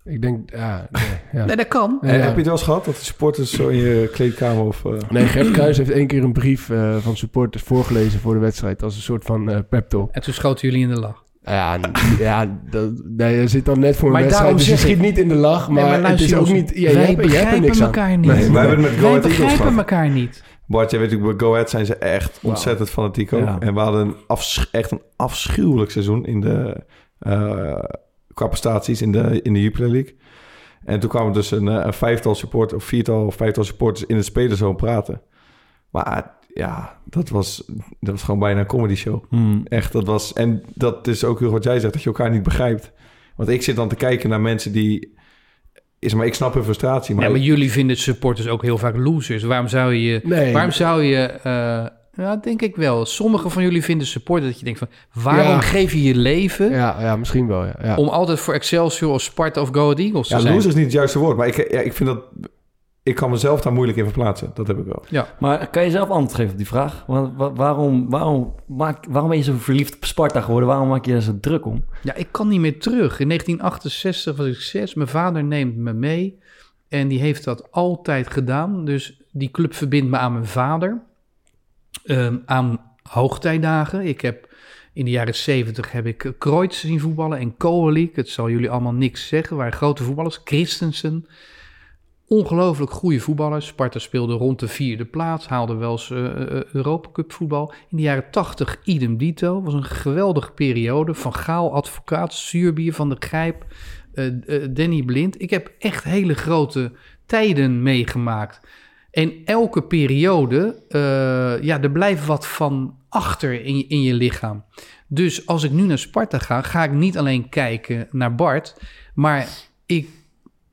Ik denk, ja, nee, ja. Nee, dat kan. Ja, En ja. Heb je het wel eens gehad dat de supporters zo in je kleedkamer of... eh, Nee, Gert Kruis heeft één keer een brief eh, van supporters voorgelezen voor de wedstrijd. Als een soort van eh pep talk. En toen schoten jullie in de lach. Ja, n- [LAUGHS] ja dat, nee, je zit dan net voor een Maar wedstrijd, daarom dus je ik- schiet niet in de lach. Maar, Nee, het luister, is ook niet... Ja, wij hebt- begrijpen niks aan. elkaar niet. Nee, wij hebben het met Go wij Ahead Eagles begrijpen elkaar niet. Bart, jij weet natuurlijk, bij Go Ahead zijn ze echt ontzettend fanatiek ook. Ja. En we hadden een afsch- echt een afschuwelijk seizoen in de, eh, qua prestaties in de, in de Jupiler League. En toen kwamen dus een, eh, een vijftal supporters, of viertal of vijftal supporters in het spelerzoon praten. Maar ja, dat was, dat was gewoon bijna een comedy show. Hmm. Echt, dat was... En dat is ook heel wat jij zegt, dat je elkaar niet begrijpt. Want ik zit dan te kijken naar mensen die... Is, maar ik snap hun frustratie. Maar, Ja, maar jullie vinden supporters ook heel vaak losers. Waarom zou je... Nee. Waarom zou je... eh, ja, denk ik wel. Sommige van jullie vinden supporters dat je denkt van... Waarom Ja. geef je je leven Ja, ja, misschien wel, ja. ja. om altijd voor Excelsior of Sparta of Go Ahead Eagles te ja, zijn? loser is niet het juiste woord. Maar ik, ja, ik vind dat... Ik kan mezelf daar moeilijk in verplaatsen. Dat heb ik wel. Maar kan je zelf antwoord geven op die vraag? Wa- wa- waarom, waarom, maak, waarom ben je zo verliefd op Sparta geworden? Waarom maak je er zo druk om? Ja, ik kan niet meer terug. In 1968 was ik zes. Mijn vader neemt me mee. En die heeft dat altijd gedaan. Dus die club verbindt me aan mijn vader. Ehm, aan hoogtijdagen. Ik heb in de jaren 70 heb ik Kreutz zien voetballen en Kolik. Het zal jullie allemaal niks zeggen. Waren grote voetballers. Christensen. Ongelooflijk goede voetballers. Sparta speelde rond de vierde plaats. Haalde wel eens eh, Europa Cup voetbal. In de jaren 80 idem dito. Was een geweldige periode. Van Gaal, advocaat, Zuurbier, Van de Grijp, Danny Blind. Ik heb echt hele grote tijden meegemaakt. En elke periode, ja, er blijft wat van achter in in je lichaam. Dus als ik nu naar Sparta ga, ga ik niet alleen kijken naar Bart, maar ik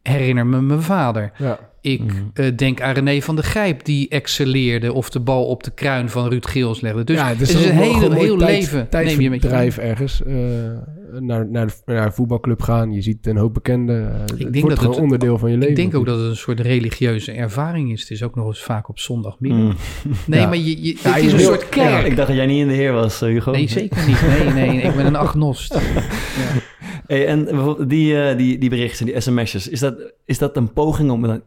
herinner me mijn vader. ja. Ik eh, denk aan René van der Grijp, die excelleerde of de bal op de kruin van Ruud Geels legde. Dus ja, het is, een wel heel, gewoon heel tijd- leven. Neem je met tijdsverdrijf ergens. eh, naar, naar, de, naar een voetbalclub gaan. Je ziet een hoop bekenden. eh, het denk wordt dat het- onderdeel van je leven. Ik denk ook dat het een soort religieuze ervaring is. Het is ook nog eens vaak op zondagmiddag. [LAUGHS] Nee, Ja. maar je, je, Ja, het je is een wil- soort kerk. Ik dacht dat jij niet in de heer was, Hugo. Nee, zeker niet. Nee, nee, ik ben een agnost. [LAUGHS] Hey, en bijvoorbeeld die, eh, die, die berichten, die sms'jes, is dat, is dat een poging om een-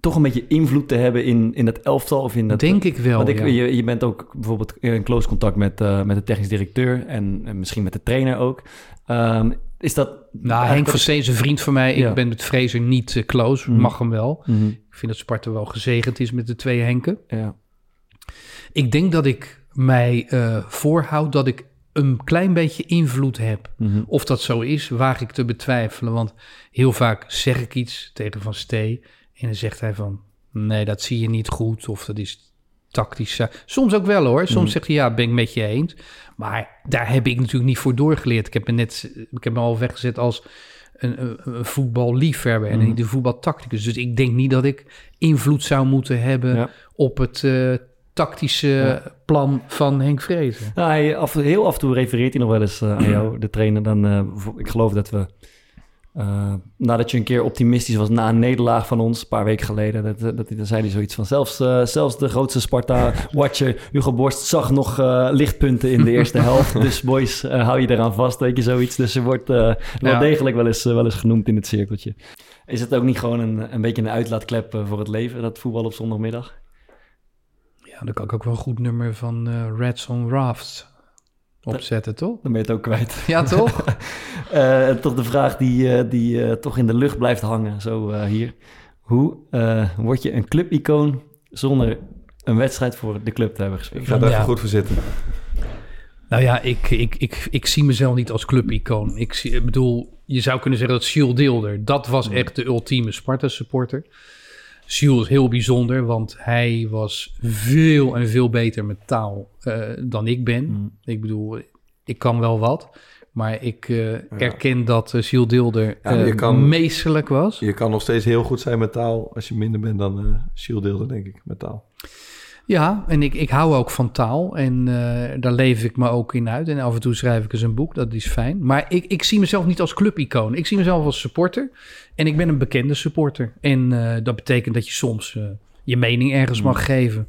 toch een beetje invloed te hebben in, in dat elftal? Of in dat, denk ik wel. Want ik, ja. je, je bent ook bijvoorbeeld in close contact met, eh, met de technisch directeur en, en misschien met de trainer ook. Ehm, is dat... Nou, Henk van Steen is een vriend van mij. Ja. Ik ben met Fraser niet eh, close. Mhm. Mag hem wel. Mhm, Ik vind dat Sparta wel gezegend is met de twee Henken. ja. Ik denk dat ik mij eh, voorhoud dat ik een klein beetje invloed heb. Mhm. Of dat zo is, waag ik te betwijfelen. Want heel vaak zeg ik iets tegen Van Stee. En dan zegt hij van, nee, dat zie je niet goed. Of dat is tactisch. eh, Soms ook wel hoor. Soms Mm. zegt hij, ja, ben ik met je eens. Maar daar heb ik natuurlijk niet voor doorgeleerd. Ik heb me net, ik heb me al weggezet als een, een, een voetballiefhebber en Mm. niet een voetbaltacticus. Dus ik denk niet dat ik invloed zou moeten hebben Ja. op het eh, tactische Ja. plan van Henk Vrezen. Nou, hij, af, heel af en toe refereert hij nog wel eens eh, aan [CLEARS THROAT] jou, de trainer. Dan, ik geloof dat we, eh, nadat je een keer optimistisch was na een nederlaag van ons, een paar weken geleden, dat, dat, dat- dan zei hij zoiets van, zelfs, eh, zelfs de grootste Sparta-watcher, Hugo Borst, zag nog eh, lichtpunten in de [LAUGHS] eerste helft. Dus boys, hou je eraan vast, weet je, zoiets. Dus er wordt eh, wel Ja. degelijk wel eens, wel eens genoemd in het cirkeltje. Is het ook niet gewoon een, een beetje een uitlaatklep voor het leven, dat voetbal op zondagmiddag? Ja, dan kan ik ook wel een goed nummer van eh Rats on Rafts opzetten, toch? Dan ben je het ook kwijt. [LAUGHS] Ja, toch? [LAUGHS] Eh, toch de vraag die, eh, die eh, toch in de lucht blijft hangen, zo eh, hier. Hoe eh, word je een clubicoon zonder een wedstrijd voor de club te hebben gespeeld? Ik ga Ja. goed voor zitten. nou ja, ik, ik, ik, ik zie mezelf niet als clubicoon. Ik, zie, ik bedoel, je zou kunnen zeggen dat Jules Deelder, dat was echt de ultieme Sparta-supporter. Jules is heel bijzonder, want hij was veel en veel beter met taal eh, dan ik ben. Mm. Ik bedoel, ik kan wel wat. Maar ik eh, erken dat uh, Jules Deelder Ja, maar je kan- meesterlijk was. Je kan nog steeds heel goed zijn met taal als je minder bent dan eh Shield deelde, denk ik, met taal. Ja, en ik, ik hou ook van taal en eh, daar leef ik me ook in uit. En af en toe schrijf ik eens een boek, dat is fijn. Maar ik, ik zie mezelf niet als clubicoon. Ik zie mezelf als supporter en ik ben een bekende supporter. En eh, dat betekent dat je soms eh, je mening ergens mag geven.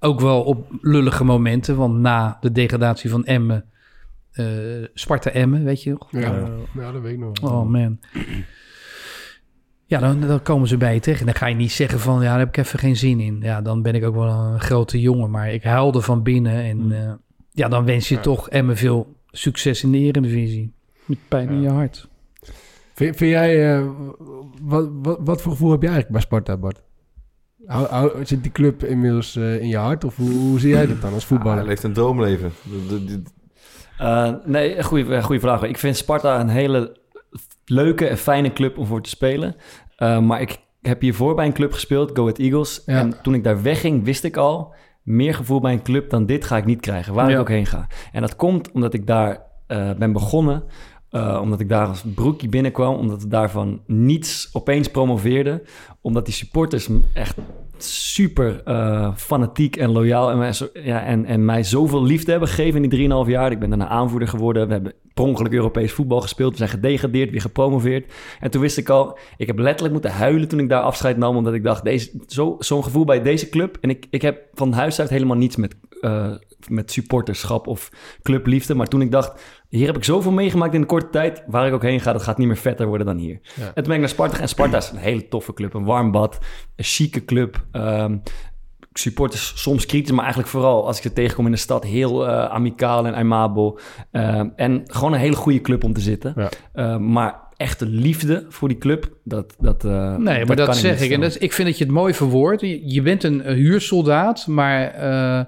Ook wel op lullige momenten, want na de degradatie van Emmen, Sparta Emmen, weet je nog? Ja, Eh, ja, dat weet ik nog. Oh man. Ja, dan, dan komen ze bij je tegen. En dan ga je niet zeggen van, ja, daar heb ik even geen zin in. Ja, dan ben ik ook wel een grote jongen. Maar ik huilde van binnen. En Mm. eh, ja, dan wens je toch Emmen veel succes in de Eredivisie. Met pijn in je hart. Vind, vind jij, eh, wat, wat, wat voor gevoel heb jij eigenlijk bij Sparta, Bart? Hou, hou- zit die club inmiddels eh, in je hart? Of hoe, hoe zie jij dat dan als Ah, hij voetballer? leeft een droomleven. Eh, nee, goede goede vraag. Ik vind Sparta een hele leuke en fijne club om voor te spelen. Eh, maar ik heb hiervoor bij een club gespeeld, Go Ahead Eagles. Ja. En toen ik daar wegging, wist ik al... meer gevoel bij een club dan dit ga ik niet krijgen, waar Ja. ik ook heen ga. En dat komt omdat ik daar eh, ben begonnen... eh, omdat ik daar als broekje binnenkwam, omdat we daarvan niets opeens promoveerden. Omdat die supporters echt super eh, fanatiek en loyaal en mij, ja, en, en mij zoveel liefde hebben gegeven in die 3,5 jaar. Ik ben daarna aanvoerder geworden. We hebben per ongeluk Europees voetbal gespeeld. We zijn gedegradeerd, weer gepromoveerd. En toen wist ik al, ik heb letterlijk moeten huilen toen ik daar afscheid nam. Omdat ik dacht, deze, zo, zo'n gevoel bij deze club. En ik, ik heb van huis uit helemaal niets met, eh, met supporterschap of clubliefde. Maar toen ik dacht, hier heb ik zoveel meegemaakt in een korte tijd. Waar ik ook heen ga, dat gaat niet meer vetter worden dan hier. Ja. En toen ben ik naar Sparta. En Sparta is een hele toffe club. Een warm bad, een chique club. Ehm, supporters soms kritisch, maar eigenlijk vooral als ik ze tegenkom in de stad heel eh, amicaal en aimabel. Ehm, en gewoon een hele goede club om te zitten. Ja. Ehm, maar echte liefde voor die club, dat, dat eh, Nee, maar dat, zeg ik. En dat, ik vind dat je het mooi verwoordt. Je, je bent een, huursoldaat, maar eh,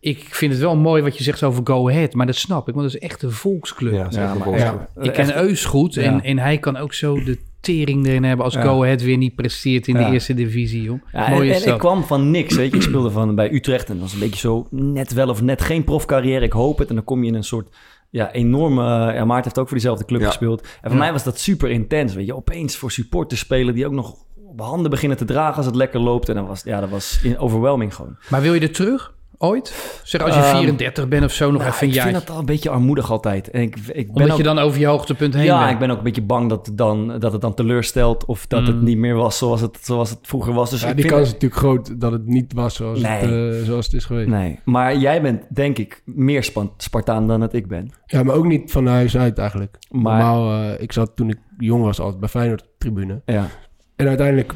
ik vind het wel mooi wat je zegt over Go Ahead. Maar dat snap ik, want dat is echt een volksclub. ja, Ja, Ik ken Eus goed en, Ja. en hij kan ook zo de tering erin hebben als Ja. Go Ahead weer niet presteert in Ja. de eerste divisie. Joh. Ja, mooi en, is en ik kwam van niks, weet je. Ik speelde van, bij Utrecht en dat was een beetje zo net wel of net geen profcarrière. Ik hoop het. En dan kom je in een soort ja, enorme... Ja, Maarten heeft ook voor diezelfde club Ja. gespeeld. En voor mij was dat super intens, weet je. Opeens voor supporters spelen die ook nog op handen beginnen te dragen als het lekker loopt. En dat was, ja, dat was in- overwhelming gewoon. Maar wil je er terug? Ooit? Zeg als je Ehm, 34 bent of zo, nog Nou, even een ik vind dat al een beetje armoedig altijd. En ik, ik ben Omdat ook, je dan over je hoogtepunt heen ja, bent. ik ben ook een beetje bang dat het dan, dat het dan teleurstelt... of dat het Mm. niet meer was zoals het, zoals het vroeger was. Dus Ja, ik die kans is natuurlijk groot dat het niet was zoals, het, Nee. eh, zoals het is geweest. Nee, maar jij bent denk ik meer Span- Spartaan dan dat ik ben. Ja, maar ook niet van huis uit eigenlijk. Maar- Normaal, eh, ik zat toen ik jong was altijd bij Feyenoord op de tribune. Ja, En uiteindelijk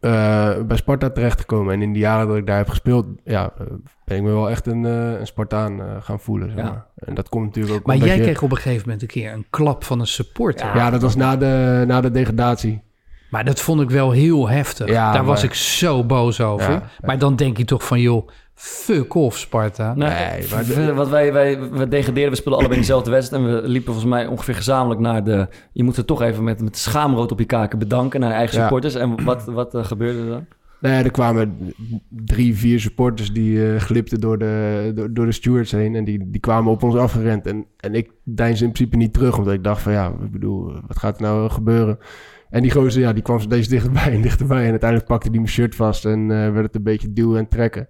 eh, bij Sparta terechtgekomen. En in die jaren dat ik daar heb gespeeld, ja, eh, ben ik me wel echt een, eh, een Spartaan gaan voelen. Zeg Ja. maar. En dat komt natuurlijk ook Maar jij je- kreeg op een gegeven moment een keer een klap van een supporter. Ja, dat was na de, na de degradatie. Maar dat vond ik wel heel heftig. Ja, Daar was ik zo boos over. Ja, maar dan denk je toch van, joh, fuck off Sparta. Nee, Nee, maar v- de- wat wij, wij, we degradeerden, we speelden allebei in dezelfde wedstrijd. En we liepen volgens mij ongeveer gezamenlijk naar de... Je moet er toch even met, met schaamrood op je kaken bedanken naar eigen Ja. supporters. En wat, wat eh, gebeurde er dan? Nee, er kwamen drie, vier supporters die eh, glipten door de, door, door de stewards heen. En die, die kwamen op ons afgerend. En, en ik deinsde in principe niet terug, omdat ik dacht van ja, ik bedoel, wat gaat er nou gebeuren? En die gozer, ja, die kwam steeds dichterbij en dichterbij. En uiteindelijk pakte hij mijn shirt vast en eh, werd het een beetje duwen en trekken.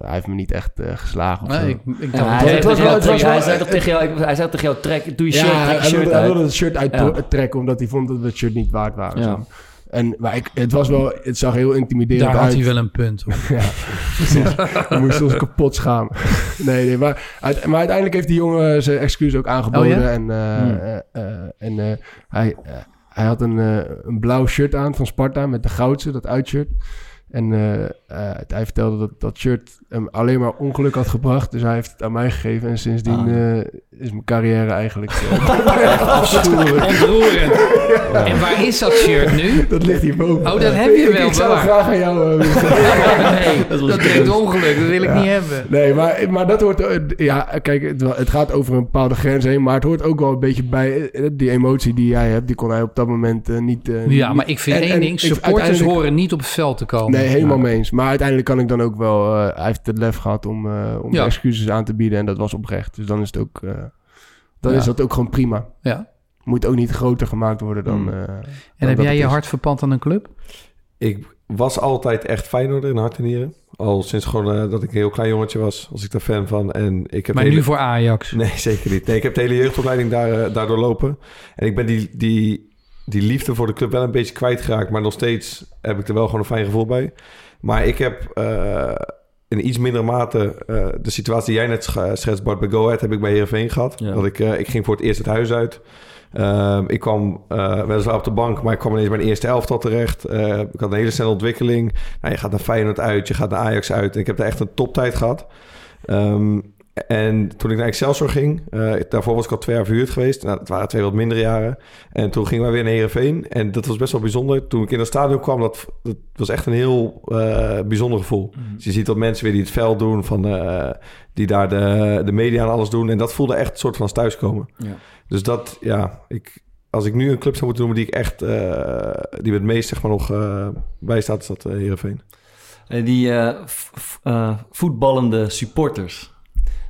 Hij heeft me niet echt eh, geslagen of zo. Nee, ik, ik Ja, dacht, hij, het zei was tegen wel- jou, het was trek- hij wel- zei toch tegen jou, ik- hij zei tegen jou, trek, doe je shirt, ja, trek je shirt wilde, hij uit. wilde het shirt Ja. uittrekken, omdat hij vond dat we het shirt niet waard waren. Ja. zeg maar. En, maar ik, het was wel, het zag heel intimiderend daar had uit. hij wel een punt. [LAUGHS] Ja, [LAUGHS] precies. We moesten ons kapot schamen. [LAUGHS] Nee, nee, maar, uit- maar uiteindelijk heeft die jongen zijn excuus ook aangeboden. Oh? En, Hmm. en hij, hij had een, eh, een blauw shirt aan van Sparta met de goudse, dat uitshirt. En eh, eh, hij vertelde dat dat shirt hem alleen maar ongeluk had gebracht. Dus hij heeft het aan mij gegeven. En sindsdien Ah. eh, is mijn carrière eigenlijk [LAUGHS] afschuwelijk. Ontroerend. En waar is dat shirt nu? Dat ligt hier boven. Oh, dat heb je Ik- wel Ik zou graag aan jou [LAUGHS] nee, dat, leuk. ongeluk. Dat wil ik Ja. niet hebben. Nee, maar, maar dat hoort... Ja, kijk, het, het gaat over een bepaalde grens heen... maar het hoort ook wel een beetje bij... Die emotie die jij hebt, die kon hij op dat moment niet... eh, Ja, niet- maar ik vind en- één en ding. Supporters horen niet op het veld te komen. Nee, helemaal Ja. mee eens. Maar uiteindelijk kan ik dan ook wel... eh, hij heeft het lef gehad om, eh, om Ja. excuses aan te bieden... en dat was oprecht. Dus dan is het ook... eh, dan Ja. is dat ook gewoon prima. Ja. Moet ook niet groter gemaakt worden dan... Hmm. eh, En dan heb dat jij je is. hart verpand aan een club? Ik was altijd echt Feyenoorder in hart en nieren. Al sinds gewoon dat ik een heel klein jongetje was, was ik daar fan van. En ik heb Maar hele- nu voor Ajax. Nee, [LAUGHS] zeker niet. Nee, ik heb de hele jeugdopleiding daar, eh, daardoor lopen. En ik ben die, die, die liefde voor de club wel een beetje kwijtgeraakt. Maar nog steeds heb ik er wel gewoon een fijn gevoel bij. Maar ik heb eh, in iets mindere mate eh, de situatie die jij net sch- schetst, Bart, bij Go Ahead, heb ik bij Heerenveen gehad. Ja. Dat ik, eh, ik ging voor het eerst het huis uit. Ehm, ik kwam weliswaar op de bank, maar ik kwam ineens bij mijn eerste elftal terecht. Ik had een hele snelle ontwikkeling. Nou, je gaat naar Feyenoord uit, je gaat naar Ajax uit. En ik heb daar echt een toptijd gehad. Ehm, en toen ik naar Excelsior ging, eh, daarvoor was ik al twee jaar verhuurd geweest. Nou, dat waren twee wat mindere jaren. En toen gingen wij weer naar Heerenveen. En dat was best wel bijzonder. Toen ik in het stadion kwam, dat, dat was echt een heel eh, bijzonder gevoel. Dus je ziet dat mensen weer die het veld doen, van, eh, die daar de, de media en alles doen. En dat voelde echt een soort van als thuiskomen. Ja. Dus dat, ja, ik, als ik nu een club zou moeten noemen die ik echt, die me het meest zeg maar nog bij staat, is dat Heerenveen. Die voetballende supporters.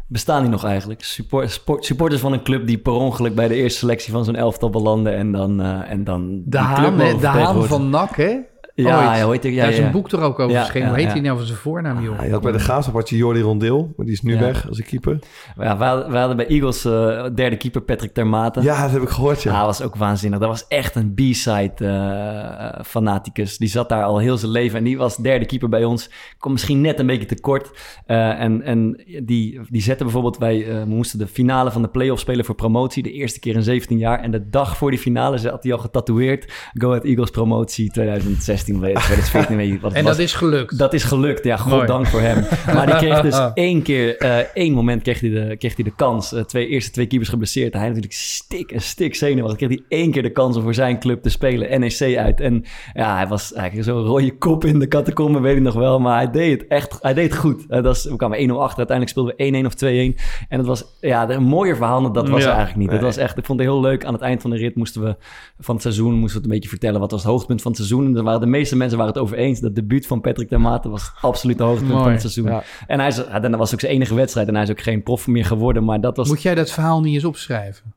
Bestaan die nog eigenlijk? Support, supporters van een club die per ongeluk bij de eerste selectie van zo'n elftal belanden en dan, eh, en dan De Haan, de Haan van NAC, hè? Ja, Ooit. ja? Ja, Daar is ja. een boek er ook over verschenen. ja, Hoe heet ja. hij nou van zijn voornaam, joh? Had bij de Graafschap had je Jordi Rondeel, maar die is nu Ja. weg als een keeper. Ja, we, hadden, we hadden bij Eagles eh, derde keeper Patrick Termate. Ja, dat heb ik gehoord, ja. Dat was ook waanzinnig. Dat was echt een B-side eh, fanaticus. Die zat daar al heel zijn leven en die was derde keeper bij ons. Kom misschien net een beetje tekort. Eh en en die, die zette bijvoorbeeld, wij eh, we moesten de finale van de play-off spelen voor promotie. De eerste keer in 17 jaar. En de dag voor die finale had hij al getatoeëerd. Go Ahead Eagles promotie 2016, weet ik, 2014, weet je wat het En was. dat is gelukt. Dat is gelukt, ja, goddank voor hem. Maar die kreeg dus [LAUGHS] één keer, eh, één moment kreeg hij de, kreeg hij de kans. Eh, twee, eerste twee keepers geblesseerd. Hij natuurlijk stik en stik zenuwachtig. Kreeg hij één keer de kans om voor zijn club te spelen, NEC uit. En ja, hij was eigenlijk zo'n rode kop in de catacombe, weet ik nog wel. Maar hij deed het echt, hij deed het goed. Eh, dat is, we kwamen 1-0 achter, uiteindelijk speelden we 1-1 of 2-1. En het was, ja, een mooier verhaal dan dat was Ja. eigenlijk niet. Het was echt, ik vond het heel leuk. Aan het eind van de rit moesten we, van het seizoen, moesten we het een beetje vertellen. Wat was het hoogtepunt van het seizoen? En daar waren de meeste mensen waren het over eens. Dat debuut van Patrick Termate was absoluut het hoogtepunt van het seizoen. Ja. En hij is, dat was ook zijn enige wedstrijd. En hij is ook geen prof meer geworden. Maar dat was... Moet jij dat verhaal niet eens opschrijven?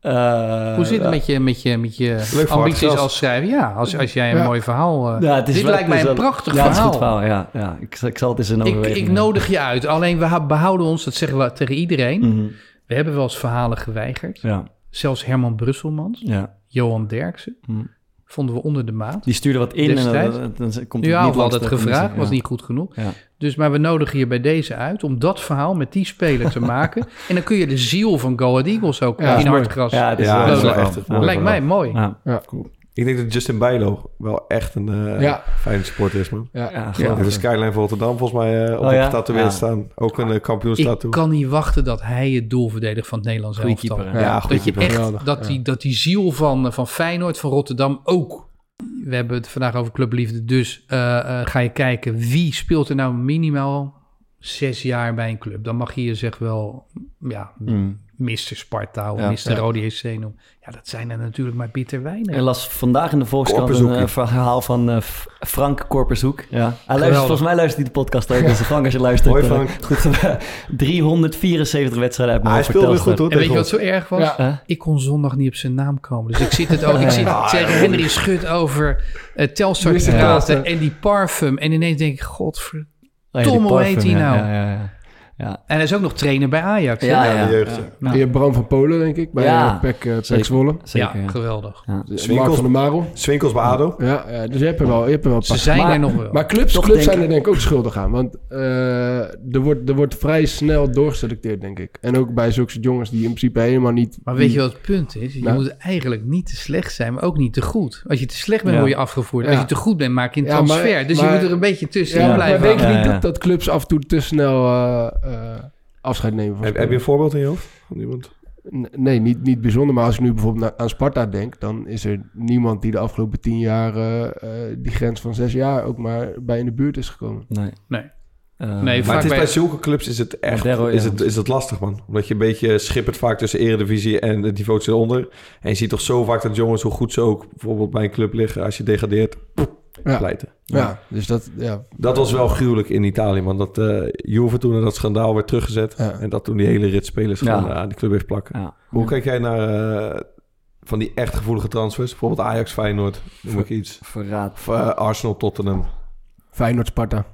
eh, Hoe zit het met je, met je, met je ambities als schrijver? Ja, als, als jij een Ja. mooi verhaal... eh, Ja, het is dit wel- lijkt mij een prachtig ja, het is een verhaal. Ja, ja. Ik, ik zal het eens een Ik, ik nodig je uit. Alleen we behouden ons, dat zeggen we tegen iedereen. Mhm. We hebben wel eens verhalen geweigerd. Ja, Zelfs Herman Brusselmans, ja. Johan Derksen, Mhm. Vonden we onder de maat. Die stuurde wat in en Destijds? dan, dan, dan komt het Ja, niet we hadden het gevraagd, was ja. niet goed genoeg. Ja. Dus, maar we nodigen je bij deze uit om dat verhaal met die speler te [LAUGHS] maken. En dan kun je de ziel van Go Ahead Eagles ook Ja, in hartgras. Ja, is dat is wel echt het Ja. mooie Lijkt mij mooi. Ja. Ja, Ik denk dat Justin Bijlo wel echt een eh, Ja. fijne supporter is, man. ja. Ja, de skyline van Rotterdam volgens mij eh, op Oh, de ja? getatoeëerd Ja. staan. Ook een uh, Ik kan niet wachten dat hij het doelverdediger van het Nederlands elftal? Ja, Dat je echt, dat, ja. die, dat die ziel van, van Feyenoord, van Rotterdam ook. We hebben het vandaag over clubliefde. Dus eh, eh, ga je kijken wie speelt er nou minimaal zes jaar bij een club. Dan mag je je zeg wel, ja, Mm. Mr. Sparta of Ja, Mr. ja. Rode JC noemen. Ja, dat zijn er natuurlijk maar bitter weinig. Ik las vandaag in de Volkskrant een eh, verhaal van eh, F- Frank Korpershoek. Ja. Hij luistert, volgens mij luistert hij de podcast ook. Dus [LAUGHS] Frank, als je luistert. Hoi, eh, Frank. [LAUGHS] goed gedaan. 374 wedstrijden uit mijn Hij speelde goed, hoor. En weet je wat zo erg was? Ja. Ik kon zondag niet op zijn naam komen. Dus ik zit het ook. Ik zit tegen Henry Schut over uh, Telstar te Ja. praten en die parfum. En ineens denk ik, godver... Oh ja, die Tom, hoe parfum, heet die ja, nou? Ja, ja, ja. ja. En hij is ook nog trainer bij Ajax. hè? Ja, ons. ja. de jeugd. ja. ja. Nou, Je hebt Bram van Polen, denk ik, bij Ja, eh, eh, PEC zeker. Zwolle. Zeker, ja, ja. geweldig. Ja. Dus Swinkels. Mark van der Marel. Swinkels bij ADO. Ja, ja, dus je hebt er wel, je hebt er wel Ze zijn Maar- er nog wel. Maar clubs, Toch clubs zijn er denk ik ook schuldig aan. Want eh, er, wordt, er wordt vrij snel doorgeselecteerd, denk ik. En ook bij zulke jongens die in principe helemaal niet... Maar weet je wat het punt is? Je Nou. moet eigenlijk niet te slecht zijn, maar ook niet te goed. Als je te slecht bent, Ja. word je afgevoerd. Als Ja. je te goed bent, maak je een Ja, maar- transfer. dus je moet er een beetje tussenin Ja, maar blijven. denk je Ja, niet ja. dat, dat clubs af en toe te snel eh, eh, afscheid nemen van Heb, heb je een voorbeeld in je hoofd? Van iemand? Nee, niet, niet bijzonder. Maar als ik nu bijvoorbeeld aan Sparta denk... dan is er niemand die de afgelopen tien jaar... eh, eh, die grens van zes jaar ook maar bij in de buurt is gekomen. Nee. Nee. Eh, Nee, Maar vaak het is bij- zulke clubs is het echt ja. is het, is het lastig, man. Omdat je een beetje schippert vaak tussen eredivisie en het niveau eronder. En je ziet toch zo vaak dat jongens, hoe goed ze ook bijvoorbeeld bij een club liggen, als je degradeert, Ja, pleiten. ja dus dat... Ja, Dat was wel gruwelijk in Italië, man. Dat eh Juve toen dat schandaal werd teruggezet. Ja. En dat toen die hele rit spelers gewoon Ja. eh, aan die club heeft plakken. ja. Hoe kijk jij naar eh, van die echt gevoelige transfers? Bijvoorbeeld Ajax, Feyenoord, noem ik iets. Verraad. Of Arsenal, Tottenham. Feyenoord, Sparta.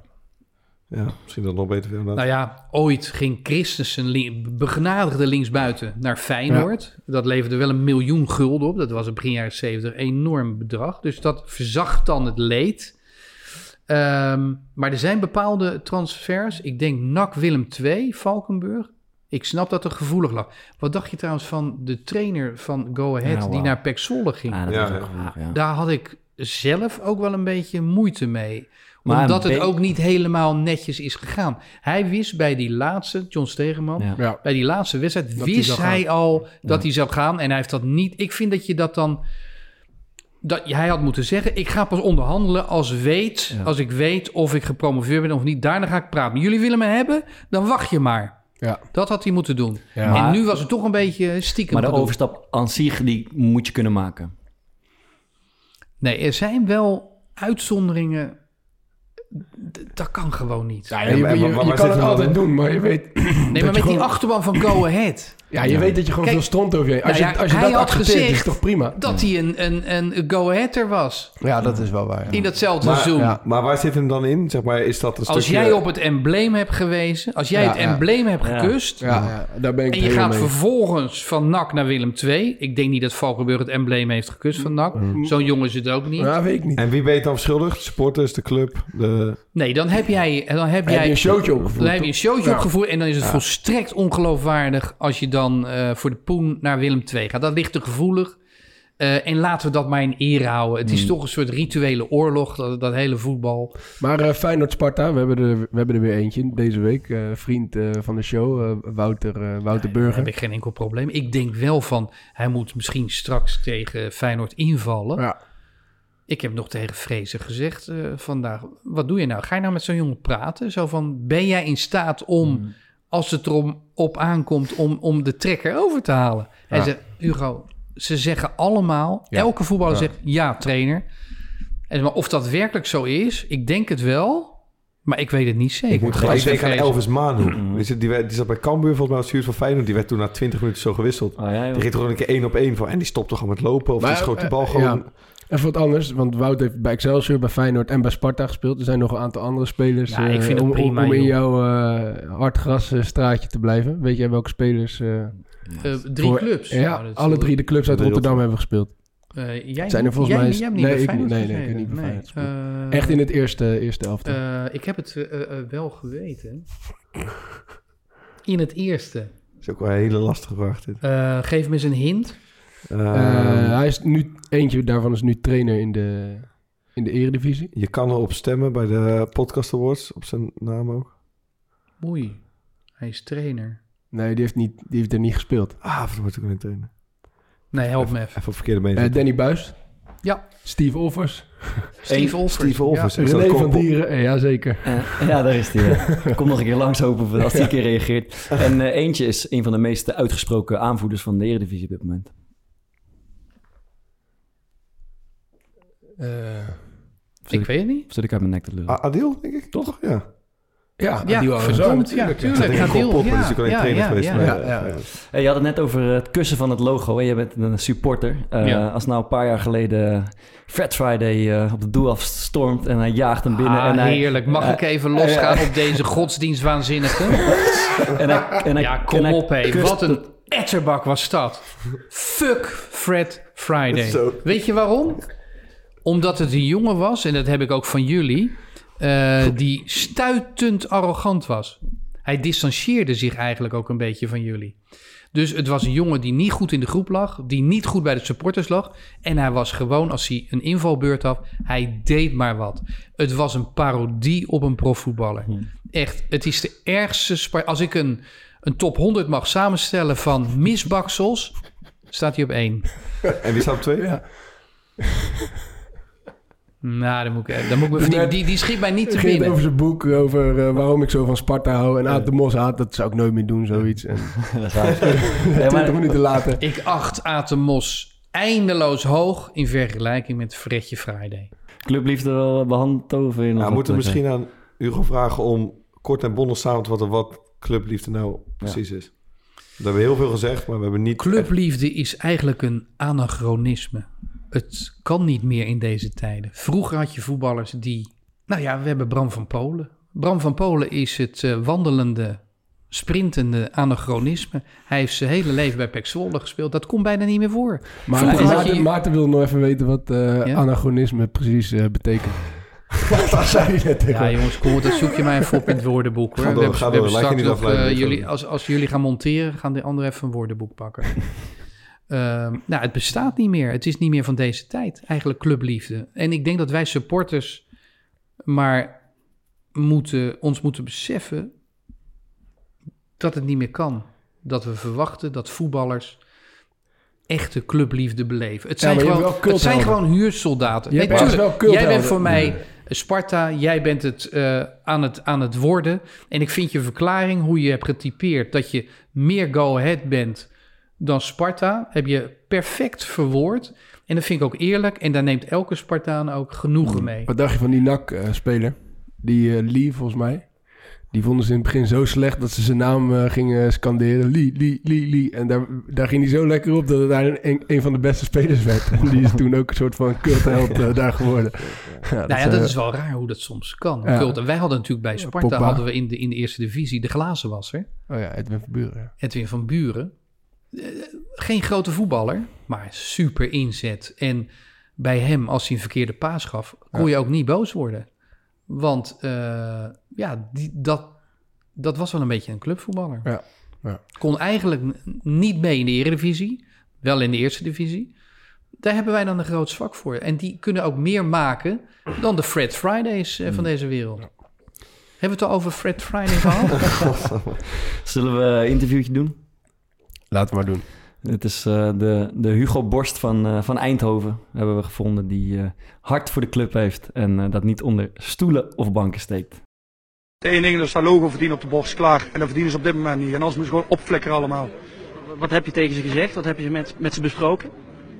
Ja, misschien dat nog beter. inderdaad. Nou ja, ooit ging Christensen, li- begenadigde linksbuiten, naar Feyenoord. Dat leverde wel een miljoen gulden op. Dat was in begin jaren 70 een enorm bedrag. Dus dat verzacht dan het leed. Ehm, maar er zijn bepaalde transfers. Ik denk NAC Willem II, Valkenburg. Ik snap dat er gevoelig lag. Wat dacht je trouwens van de trainer van Go Ahead Ja, die naar Pek Zwolle ging? Ah, dat Ja, is ook ja. gevoelig, ja. Daar had ik zelf ook wel een beetje moeite mee. Maar Omdat het ook niet helemaal netjes is gegaan. Hij wist bij die laatste, John Stegeman, Ja. Ja. bij die laatste wedstrijd, Dat wist hij al dat Ja. hij zou gaan. En hij heeft dat niet. Ik vind dat je dat dan. Dat, hij had moeten zeggen: Ik ga pas onderhandelen als, weet, Ja. als ik weet of ik gepromoveerd ben of niet. Daarna ga ik praten. Jullie willen me hebben? Dan wacht je maar. Ja. Dat had hij moeten doen. Ja. en nu was het toch een beetje stiekem. Maar de overstap aan zich, die moet je kunnen maken. Nee, er zijn wel uitzonderingen. Dat kan gewoon niet. Ja, Ja, je, je- kan het altijd doen, maar je weet... nee, maar met die achterban van Go Ahead. Ja, je weet dat je gewoon Kijk, veel stond over je heen. Als nou je, als je dat had accepteert, is toch prima? Dat hij een, een, een Go Aheader was. Ja, dat is wel waar. ja. In datzelfde Maar- seizoen. ja. Maar waar zit hem dan in? Zeg maar, is dat een Als stukje... jij op het embleem hebt gewezen, als jij Ja, het ja. embleem hebt gekust... Ja, ja, daar ben ik en het je gaat mee. vervolgens van NAC naar Willem II... Ik denk niet dat Valkenburg het embleem heeft gekust van NAC. Zo'n jongen is het ook niet. Ja, weet ik niet. En wie weet dan verschuldigd? De supporters, de club, de... Nee, dan heb jij... Dan heb jij je een showtje opgevoerd? Dan heb je een showtje opgevoerd en dan is het volstrekt ongeloofwaardig als je dan eh, voor de poen naar Willem II gaat. Dat ligt te gevoelig. Eh, en laten we dat maar in ere houden. Het is Hmm. toch een soort rituele oorlog, dat, dat hele voetbal. Maar eh Feyenoord-Sparta, we, hebben er, we hebben er weer eentje deze week. Vriend van de show, Wouter, Wouter Daar Burger. heb ik geen enkel probleem. Ik denk wel van, hij moet misschien straks tegen Feyenoord invallen. Ja. Ik heb nog tegen Vrezen gezegd vandaag, wat doe je nou? Ga je nou met zo'n jongen praten? Zo van, ben jij in staat om, Hmm. Als het erom op aankomt, om, om de trekker over te halen? Hij Ja. zegt, Hugo, ze zeggen allemaal, Ja. elke voetballer Ja. zegt, ja trainer. En, maar of dat werkelijk zo is, ik denk het wel, maar ik weet het niet zeker. Ik moet gelijk denken aan. Elvis Manu. [CLEARS THROAT] Die, die, werd- die zat bij Cambuur volgens mij als stuur van Feyenoord. Die werd toen na 20 minuten zo gewisseld. Oh, ja, joh. Die ging toch een keer één op één voor. En die stopte gewoon met lopen. Of Maar, die schoot eh, bal gewoon... ja. Even wat anders, want Wout heeft bij Excelsior, bij Feyenoord en bij Sparta gespeeld. Er zijn nog een aantal andere spelers Ja, ik eh, vind het om, prima, om in joh. jouw eh hardgrasstraatje te blijven. Weet jij welke spelers... eh, Eh, drie voor- clubs. Ja, Nou, alle drie de clubs uit. Rotterdam hebben gespeeld. Eh, jij, Zijn er volgens jij, mij- Jij hebt niet nee, bij ik. Nee, nee, ik heb niet bij Feyenoord. Eh, Echt in het eerste, eerste elftal. eh, ik heb het eh, eh, wel geweten. In het eerste. Dat is ook wel een hele lastige vraag dit. Eh, geef me eens een hint. Ehm, Eh, hij is nu, eentje daarvan is nu trainer in de, in de eredivisie. je kan erop stemmen bij de Podcast Awards. Op zijn naam ook. Oei, hij is trainer. Nee, die heeft, niet, die heeft er niet gespeeld. Ah, wat moet ik kunnen trainen? Nee, help me even. Even op verkeerde been. Eh. Danny Buis. Ja. Steve Offers. [LAUGHS] Steve Olvers. Steve. Is dat René van? Dieren. Eh, ja, zeker. Eh, ja, daar is hij. Kom nog een keer langs hopen als hij een keer reageert. En eentje is een van de meest uitgesproken aanvoerders van de Eredivisie op dit moment. Ik weet het niet. Of zit ik uit mijn nek te lullen? Adil, denk ik. Toch? Ja. ja, Ja, die waren zo ja, natuurlijk. ja, alleen ja, trainer ja, geweest. ja. Ja, eh, ja. ja. Hey, je had het net over het kussen van het logo. Hè? Je bent een supporter. Eh, Ja. Als nou een paar jaar geleden Fat Friday eh, op de doel afstormt en hij jaagt hem binnen. Ah, en hij, heerlijk. Mag eh, ik even losgaan op deze [LAUGHS] godsdienstwaanzinnige? En hij, en hij, Ja, kom en hij op, hé. Wat een etterbak was dat. Fuck Fred Friday. Weet je waarom? Omdat het een jongen was, en dat heb ik ook van jullie, eh, die stuitend arrogant was. Hij distancieerde zich eigenlijk ook een beetje van jullie. Dus het was een jongen die niet goed in de groep lag, die niet goed bij de supporters lag. En hij was gewoon, als hij een invalbeurt had, hij deed maar wat. Het was een parodie op een profvoetballer. Echt, het is de ergste... spa- Als ik een, een top 100 mag samenstellen van misbaksels, staat hij op één. En wie staat op twee? Ja. [LAUGHS] Nou, dan moet ik, dan moet ik me Die, die schiet mij niet te binnen. over zijn boek, over eh, waarom ik zo van Sparta hou. En Aad de Mos haat, dat zou ik nooit meer doen, zoiets. En [LAUGHS] Dat is 20 [LAUGHS] maar- minuten later. Ik acht Atemos eindeloos hoog in vergelijking met Fredje Friday. Clubliefde wel behandtoven in. Nou, we moeten misschien aan Hugo vragen om kort en bondig samen te vatten wat clubliefde nou precies is. We hebben heel veel gezegd, maar we hebben niet... Clubliefde is eigenlijk een anachronisme. Het kan niet meer in deze tijden. Vroeger had je voetballers die... Nou ja, we hebben Bram van Polen. Bram van Polen is het eh, wandelende, sprintende anachronisme. Hij heeft zijn hele leven bij Pek Zwolle gespeeld. Dat komt bijna niet meer voor. Maar Maarten, je- Maarten wil nog even weten wat eh, Ja? anachronisme precies eh, betekent. [LAUGHS] Dat zei hij net Ja, jongens, kom, dat zoek je mij even op in het woordenboek. Hoor. Ga door, we hebben, ga we hebben je straks nog, eh, jullie, als, als jullie gaan monteren, gaan de anderen even een woordenboek pakken. Ehm, nou, het bestaat niet meer. Het is niet meer van deze tijd, eigenlijk clubliefde. En ik denk dat wij supporters maar moeten, ons moeten beseffen dat het niet meer kan. Dat we verwachten dat voetballers echte clubliefde beleven. Het zijn, gewoon, het zijn gewoon huursoldaten. Je Nee, hebt tuurlijk, wel jij culthelden. bent voor mij Sparta, jij bent het, eh, aan het aan het worden. En ik vind je verklaring, hoe je hebt getypeerd... dat je meer go-ahead bent dan Sparta... heb je perfect verwoord. En dat vind ik ook eerlijk. En daar neemt elke Spartaan ook genoegen mee. Wat dacht je van die NAC-speler? die eh, Lee, volgens mij. Die vonden ze in het begin zo slecht dat ze zijn naam eh, gingen scanderen. Lee, Lee, Lee, Lee. En daar, daar ging hij zo lekker op dat het daar een, een van de beste spelers werd. En die is toen ook een soort van cultheld eh, daar geworden. [LAUGHS] Ja, nou ja, dat eh, is wel raar hoe dat soms kan. ja. Cult. En wij hadden natuurlijk bij Sparta... Hadden we in de, in de eerste divisie de glazenwasser... Oh ja, Edwin van Buren. ja. Edwin van Buren. Geen grote voetballer, maar super inzet. En bij hem, als hij een verkeerde paas gaf, kon je ook niet boos worden. Want eh, ja, die, dat, dat was wel een beetje een clubvoetballer. Ja, ja. Kon eigenlijk niet mee in de eredivisie, wel in de eerste divisie. Daar hebben wij dan een groot zwak voor. En die kunnen ook meer maken dan de Fred Fridays eh, van deze wereld. Hebben we het al over Fred Friday gehad? [LAUGHS] [LAUGHS] Zullen we een interviewtje doen? Laten we maar doen. Het is eh, de, de Hugo Borst van, eh, van Eindhoven, hebben we gevonden, die eh, hart voor de club heeft en eh, dat niet onder stoelen of banken steekt. Het enige ding is dat logo verdienen op de borst, klaar. En dat verdienen ze op dit moment niet. En anders moeten ze gewoon opflikkeren allemaal. Wat heb je tegen ze gezegd? Wat heb je met, met ze besproken?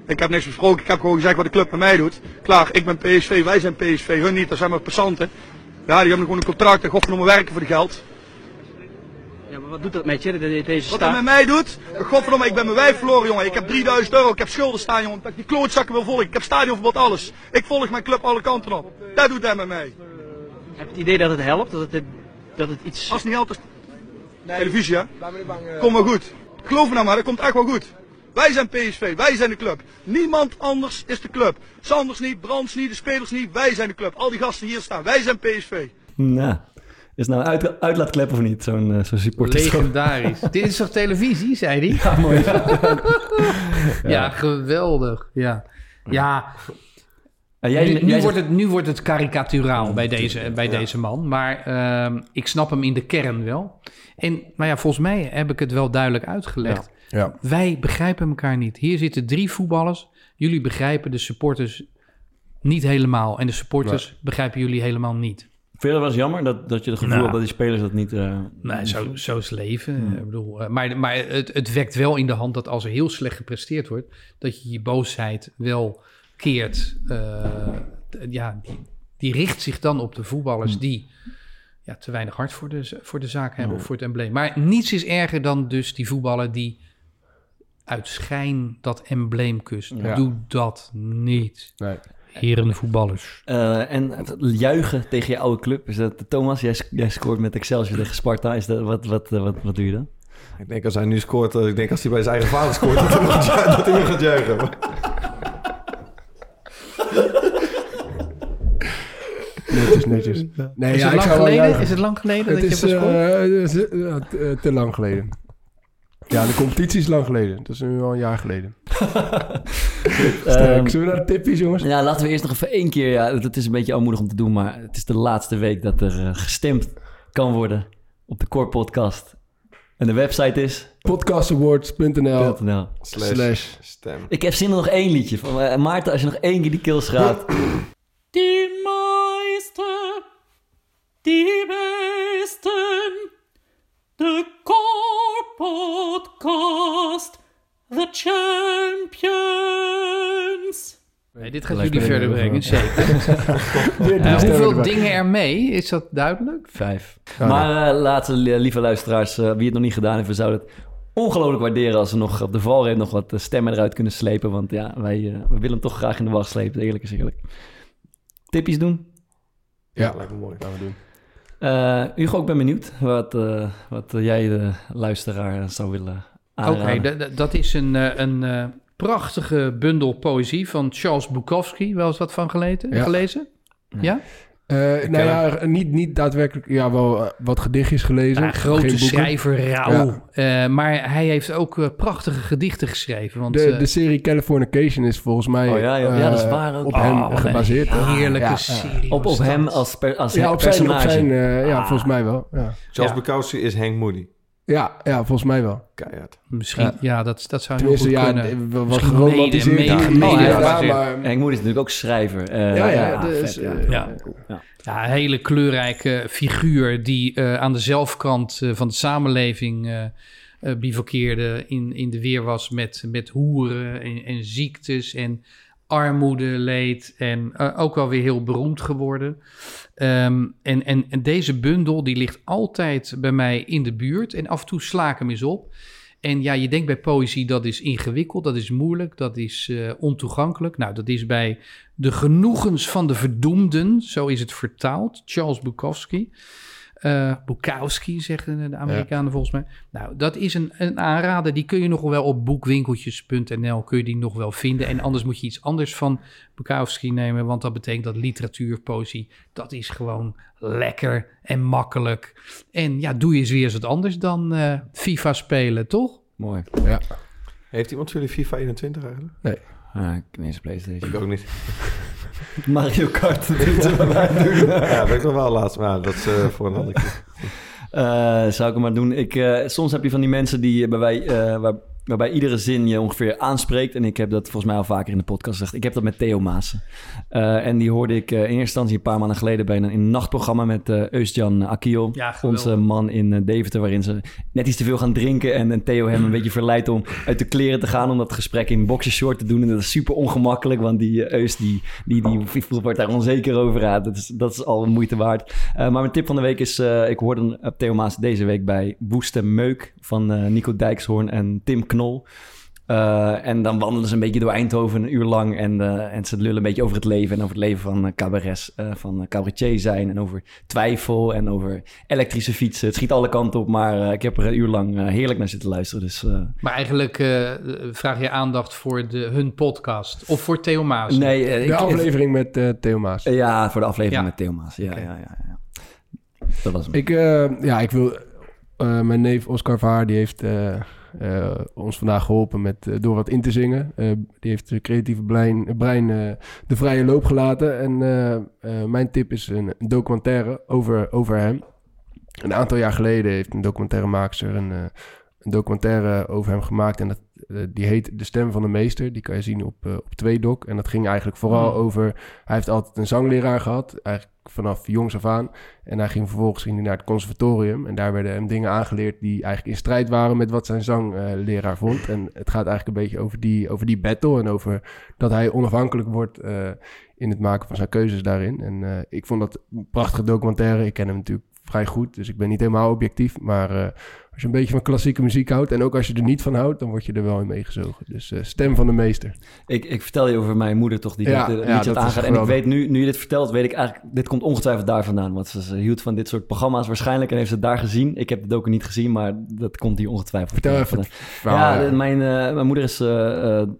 Ik heb niks besproken, ik heb gewoon gezegd wat de club met mij doet. Klaar, ik ben PSV, wij zijn PSV, hun niet, dat zijn maar passanten. Ja, die hebben gewoon een contract en godverdomme werken voor de geld. Ja, maar wat doet dat met je, de- de- deze Wat hij met mij doet, godverdomme, ik ben mijn wijf verloren jongen. Ik heb 3000 euro, ik heb schulden staan jongen. Dat ik die klootzakken wil volgen. Ik heb stadionverbod, alles. Ik volg mijn club alle kanten op. Dat doet hij met mij. Heb je het idee dat het helpt? Dat het, dat het iets... Als het niet helpt, is televisie hè. Kom maar goed. Geloof me nou maar, dat komt echt wel goed. Wij zijn PSV, wij zijn de club. Niemand anders is de club. Sanders niet, Brands niet, de spelers niet. Wij zijn de club. Al die gasten hier staan, wij zijn PSV. Nou, is nou een uit, uitlaatklep of niet, zo'n eh, zo'n supporter? Legendarisch. [LAUGHS] Dit is toch televisie, zei hij? Ja, mooi. [LAUGHS] Ja, geweldig. Ja, ja jij, nu, jij nu, zegt- wordt het, nu wordt het karikaturaal bij, deze, bij deze man. Maar ehm, ik snap hem in de kern wel. En maar ja, volgens mij heb ik het wel duidelijk uitgelegd. Wij begrijpen elkaar niet. Hier zitten drie voetballers. Jullie begrijpen de supporters niet helemaal. En de supporters begrijpen jullie helemaal niet. Vind je dat wel eens jammer dat, dat je het gevoel Nou. hebt dat die spelers dat niet... eh, Nee, zo, zo is leven. Ik bedoel, eh, maar maar het, het wekt wel in de hand dat als er heel slecht gepresteerd wordt, dat je je boosheid wel keert. Eh, ja, die, die richt zich dan op de voetballers die ja, te weinig hart voor de, voor de zaak hebben of voor het embleem. Maar niets is erger dan dus die voetballer die uit schijn dat embleem kust. Ja. Doe dat niet. Nee. Heren voetballers. eh, en juichen tegen je oude club, is dat... Thomas, jij, jij scoort met Excelsior tegen Sparta. Is dat, wat, wat, eh, wat, wat doe je dan? Ik denk als hij nu scoort, eh, ik denk als hij bij zijn eigen vader scoort, [LAUGHS] dat hij nog gaat ju- dat hij nog gaat juichen. [LAUGHS] Netjes, netjes. Nee, Is, ja, het ik lang geleden? is het lang geleden Het dat je hebt gescoord? te lang geleden. Ja, de competitie is lang geleden. Dat is nu al een jaar geleden. [LAUGHS] Sterk. Ehm, Zullen we naar de tippies, jongens? Ja, laten we eerst nog even één keer... Ja, het is een beetje aanmoedig om te doen, maar het is de laatste week dat er eh, gestemd kan worden op de Core Podcast. En de website is... Podcastawards.nl .nl. slash. stem. Ik heb zin in nog één liedje. Van, eh, Maarten, als je nog één keer die kills gaat... [CLEARS THROAT] Die meiste, die besten, de Podcast, the champions. Nee, dit gaat jullie verder brengen, zeker. [LAUGHS] Hoeveel dingen er mee? Is dat duidelijk? Vijf. Ja, maar eh, laten lieve luisteraars, eh, wie het nog niet gedaan heeft, we zouden het ongelooflijk waarderen als we nog op de valreep nog wat eh, stemmen eruit kunnen slepen. Want ja, wij we willen hem toch graag in de wacht slepen, eerlijk is eerlijk. Tippies doen? Ja, lijkt me mooi. gaan we doen. Eh, Hugo, ik ben benieuwd wat, eh, wat jij de luisteraar zou willen Oké, aanraden. d- dat is een, eh, een eh, prachtige bundel poëzie van Charles Bukowski. Wel eens wat van geleten, Ja. gelezen? Ja. Eh, nou ja, niet, niet daadwerkelijk. Ja, wel eh, wat gedichtjes gelezen. Ja, grote schrijver, rauw. Eh, maar hij heeft ook prachtige gedichten geschreven. Want, De, de serie Californication is volgens mij Oh ja, ja, ja, dat is waar ook. op Oh, hem een gebaseerd. heerlijke serie. Op, hem als, per, als Ja, op zijn, op personage. zijn ja, Ah. volgens mij wel. Ja. Bukowski is Hank Moody. Ja, ja, volgens mij wel. Keihard. Misschien, Ja. ja, dat, dat zou heel goed ja, kunnen. wat geromantiseerd. Ja, ja, maar- Henk Moody is natuurlijk ook schrijver. Eh, Ja, ja, ja, dus, vet, ja. eh, Ja. Ja, een hele kleurrijke figuur die eh, aan de zelfkant eh, van de samenleving eh eh, bivakkeerde, in, in de weer was met, met hoeren en, en ziektes en armoede leed en eh, ook wel weer heel beroemd geworden. Ehm, en, en, en deze bundel die ligt altijd bij mij in de buurt en af en toe sla ik hem eens op. En ja, je denkt bij poëzie dat is ingewikkeld, dat is moeilijk, dat is eh, ontoegankelijk. Nou, dat is bij De Genoegens van de Verdoemden, zo is het vertaald, Charles Bukowski. Eh Bukowski zeggen de Amerikanen volgens mij. Nou, dat is een, een aanrader. Die kun je nog wel op boekwinkeltjes.nl kun je die nog wel vinden. En anders moet je iets anders van Bukowski nemen, want dat betekent dat literatuur, poëzie, dat is gewoon lekker en makkelijk. En ja, doe je eens weer eens wat anders dan eh, FIFA spelen, toch? Mooi. Heeft iemand van jullie FIFA 21 eigenlijk? Ah, ik heb Playstation. Ik ook niet. [LAUGHS] Mario Kart. doet ze bij mij doen. [LAUGHS] ja, ben ik nog wel laatst. Maar dat is eh, voor een andere keer. Eh, zou ik hem maar doen. Ik, eh, soms heb je van die mensen die bij wij, waar, waarbij iedere zin je ongeveer aanspreekt. En ik heb dat volgens mij al vaker in de podcast gezegd. Ik heb dat met Theo Maassen. Eh, en die hoorde ik eh, in eerste instantie een paar maanden geleden bij een, in een nachtprogramma met eh Eustjan Akio. Ja, onze man in Deventer, waarin ze net iets te veel gaan drinken. En, en Theo hem een beetje verleidt om uit de kleren te gaan. Om dat gesprek in boxershort te doen. En dat is super ongemakkelijk, want die Eust die, die, die, die wordt daar onzeker over. Ja, dat, is, dat is al een moeite waard. Maar mijn tip van de week is, ik hoorde uh, Theo Maas deze week bij Woeste Meuk van eh, Nico Dijkshoorn en Tim Knol. Uh, en dan wandelen ze een beetje door Eindhoven een uur lang. En, uh, en ze lullen een beetje over het leven. En over het leven van uh, cabarets, van cabaretier zijn. En over twijfel. En over elektrische fietsen. Het schiet alle kanten op. Maar ik heb er een uur lang heerlijk naar zitten luisteren. Dus, maar eigenlijk eh, vraag je aandacht voor de, hun podcast. Of voor Theo Maas? Nee. de ik, aflevering met uh, Theo Maas. ja, voor de aflevering ja. met Theo Maas. Ja, okay. ja, ja, ja, Dat was hem. Ik, uh, ja, ik wil... Uh, mijn neef Oscar Vaar, die heeft uh, uh, ons vandaag geholpen met, door wat in te zingen. die heeft de creatieve brein, brein de vrije loop gelaten. En mijn tip is een, een, documentaire over, over hem. Een aantal jaar geleden heeft een documentairemaakster een, een documentaire over hem gemaakt. En dat, die heet De Stem van de Meester. Die kan je zien op, op Tweedok. En dat ging eigenlijk vooral Hmm. over... Hij heeft altijd een zangleraar gehad, eigenlijk vanaf jongs af aan. En hij ging vervolgens ging hij naar het conservatorium. En daar werden hem dingen aangeleerd die eigenlijk in strijd waren met wat zijn zangleraar uh, vond. En het gaat eigenlijk een beetje over die, over die battle. En over dat hij onafhankelijk wordt uh, in het maken van zijn keuzes daarin. En uh, ik vond dat een prachtige documentaire. Ik ken hem natuurlijk vrij goed, dus ik ben niet helemaal objectief. Maar uh, als je een beetje van klassieke muziek houdt... en ook als je er niet van houdt, dan word je er wel in meegezogen. Dus uh, stem van de meester. Ik, ik vertel je over mijn moeder toch, die ja, dit, uh, ja, dat aangaat. En ik weet nu, nu je dit vertelt, weet ik eigenlijk... dit komt ongetwijfeld daar vandaan. Want ze, ze hield van dit soort programma's waarschijnlijk... en heeft ze het daar gezien. Ik heb het ook niet gezien, maar dat komt hier ongetwijfeld. Vertel even het Ja, ja. Mijn, uh, mijn moeder is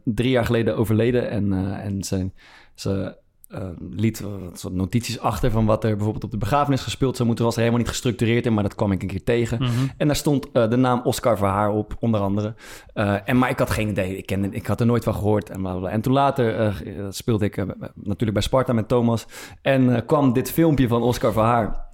drie jaar geleden overleden... en, en zijn, ze uh, liet wat notities achter van wat er bijvoorbeeld op de begrafenis gespeeld zou moeten. Was er helemaal niet gestructureerd in, maar dat kwam ik een keer tegen. Mhm. En daar stond uh, de naam Oscar Verhaar op, onder andere. Uh, en, maar ik had geen idee. Ik, kende, ik had er nooit van gehoord. En, blablabla. en toen later speelde ik natuurlijk bij Sparta met Thomas. En kwam dit filmpje van Oscar Verhaar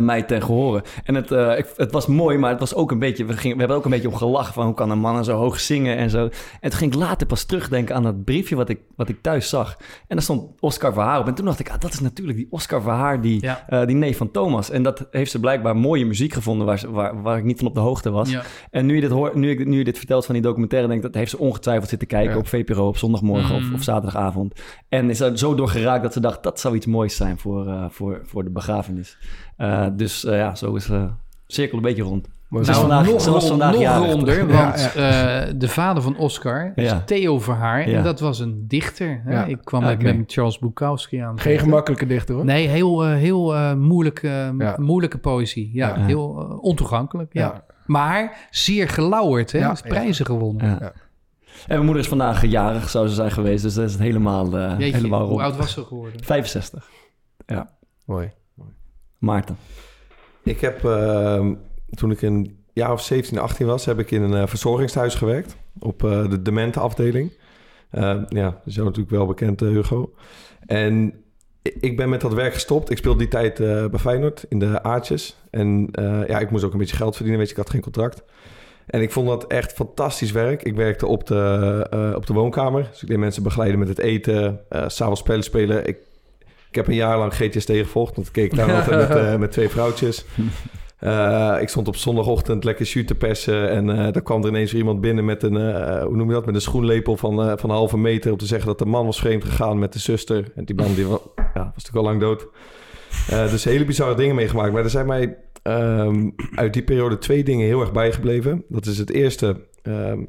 mij ten gehore. En het, ik, het was mooi, maar het was ook een beetje... We, gingen, we hebben ook een beetje om gelachen van hoe kan een man zo hoog zingen en zo. En toen ging ik later pas terugdenken aan dat briefje wat ik, wat ik thuis zag. En daar stond Oscar Verhaar op. En toen dacht ik, ah, dat is natuurlijk die Oscar Verhaar, die, ja. uh, die neef van Thomas. En dat heeft ze blijkbaar mooie muziek gevonden waar, ze, waar, waar ik niet van op de hoogte was. Ja. En nu je, dit hoort, nu, ik, nu je dit vertelt van die documentaire, denk ik, dat heeft ze ongetwijfeld zitten kijken Ja. op VPRO op zondagmorgen Mm. of, of zaterdagavond. En is er zo door geraakt dat ze dacht, dat zou iets moois zijn voor, uh, voor, voor de begrafenis. Uh, dus ja, zo is uh, cirkel een beetje rond. Maar Nou, vandaag- nog, ze was vandaag nog jarig. ronder, Ja, want eh, de vader van Oscar is Ja. Theo Verhaar. Ja. En dat was een dichter. Hè? Ik kwam Oké. met, met Charles Bukowski aan. Geen gemakkelijke dichter hoor. Nee, heel, eh, heel eh, moeilijke, Ja. moeilijke poëzie. Ja, Ja. heel ontoegankelijk. Ja. Ja. Maar zeer gelauwerd. Hè? Ja, Heeft prijzen gewonnen. Ja. Ja. En mijn moeder is vandaag jarig, zou ze zijn geweest. Dus dat is het helemaal, uh, Jeetje, helemaal hoe rond. oud was ze geworden? 65. Ja. Mooi. Maarten. Ik heb, ehm, toen ik een jaar of 17, 18 was, heb ik in een eh, verzorgingshuis gewerkt. Op eh, de dementenafdeling. Ehm, ja, dat is jou natuurlijk wel bekend, eh, Hugo. En ik ben met dat werk gestopt. Ik speelde die tijd eh, bij Feyenoord in de Aartjes. En eh, ja, ik moest ook een beetje geld verdienen, weet je, ik had geen contract. En ik vond dat echt fantastisch werk. Ik werkte op de, eh, op de woonkamer. Dus ik deed mensen begeleiden met het eten, eh s'avonds spellen spelen. Ik, ik heb een jaar lang GTST gevolgd, want ik keek daar altijd met, [LAUGHS] eh, met twee vrouwtjes. Eh, ik stond op zondagochtend lekker jus te persen. En eh daar kwam er ineens iemand binnen met een, eh, hoe noem je dat, met een schoenlepel van, van een halve meter. Om te zeggen dat de man was vreemd gegaan met de zuster. En die man die wa- ja, was natuurlijk al lang dood. Dus hele bizarre dingen meegemaakt. Maar er zijn mij ehm, uit die periode twee dingen heel erg bijgebleven. Dat is het eerste. ehm,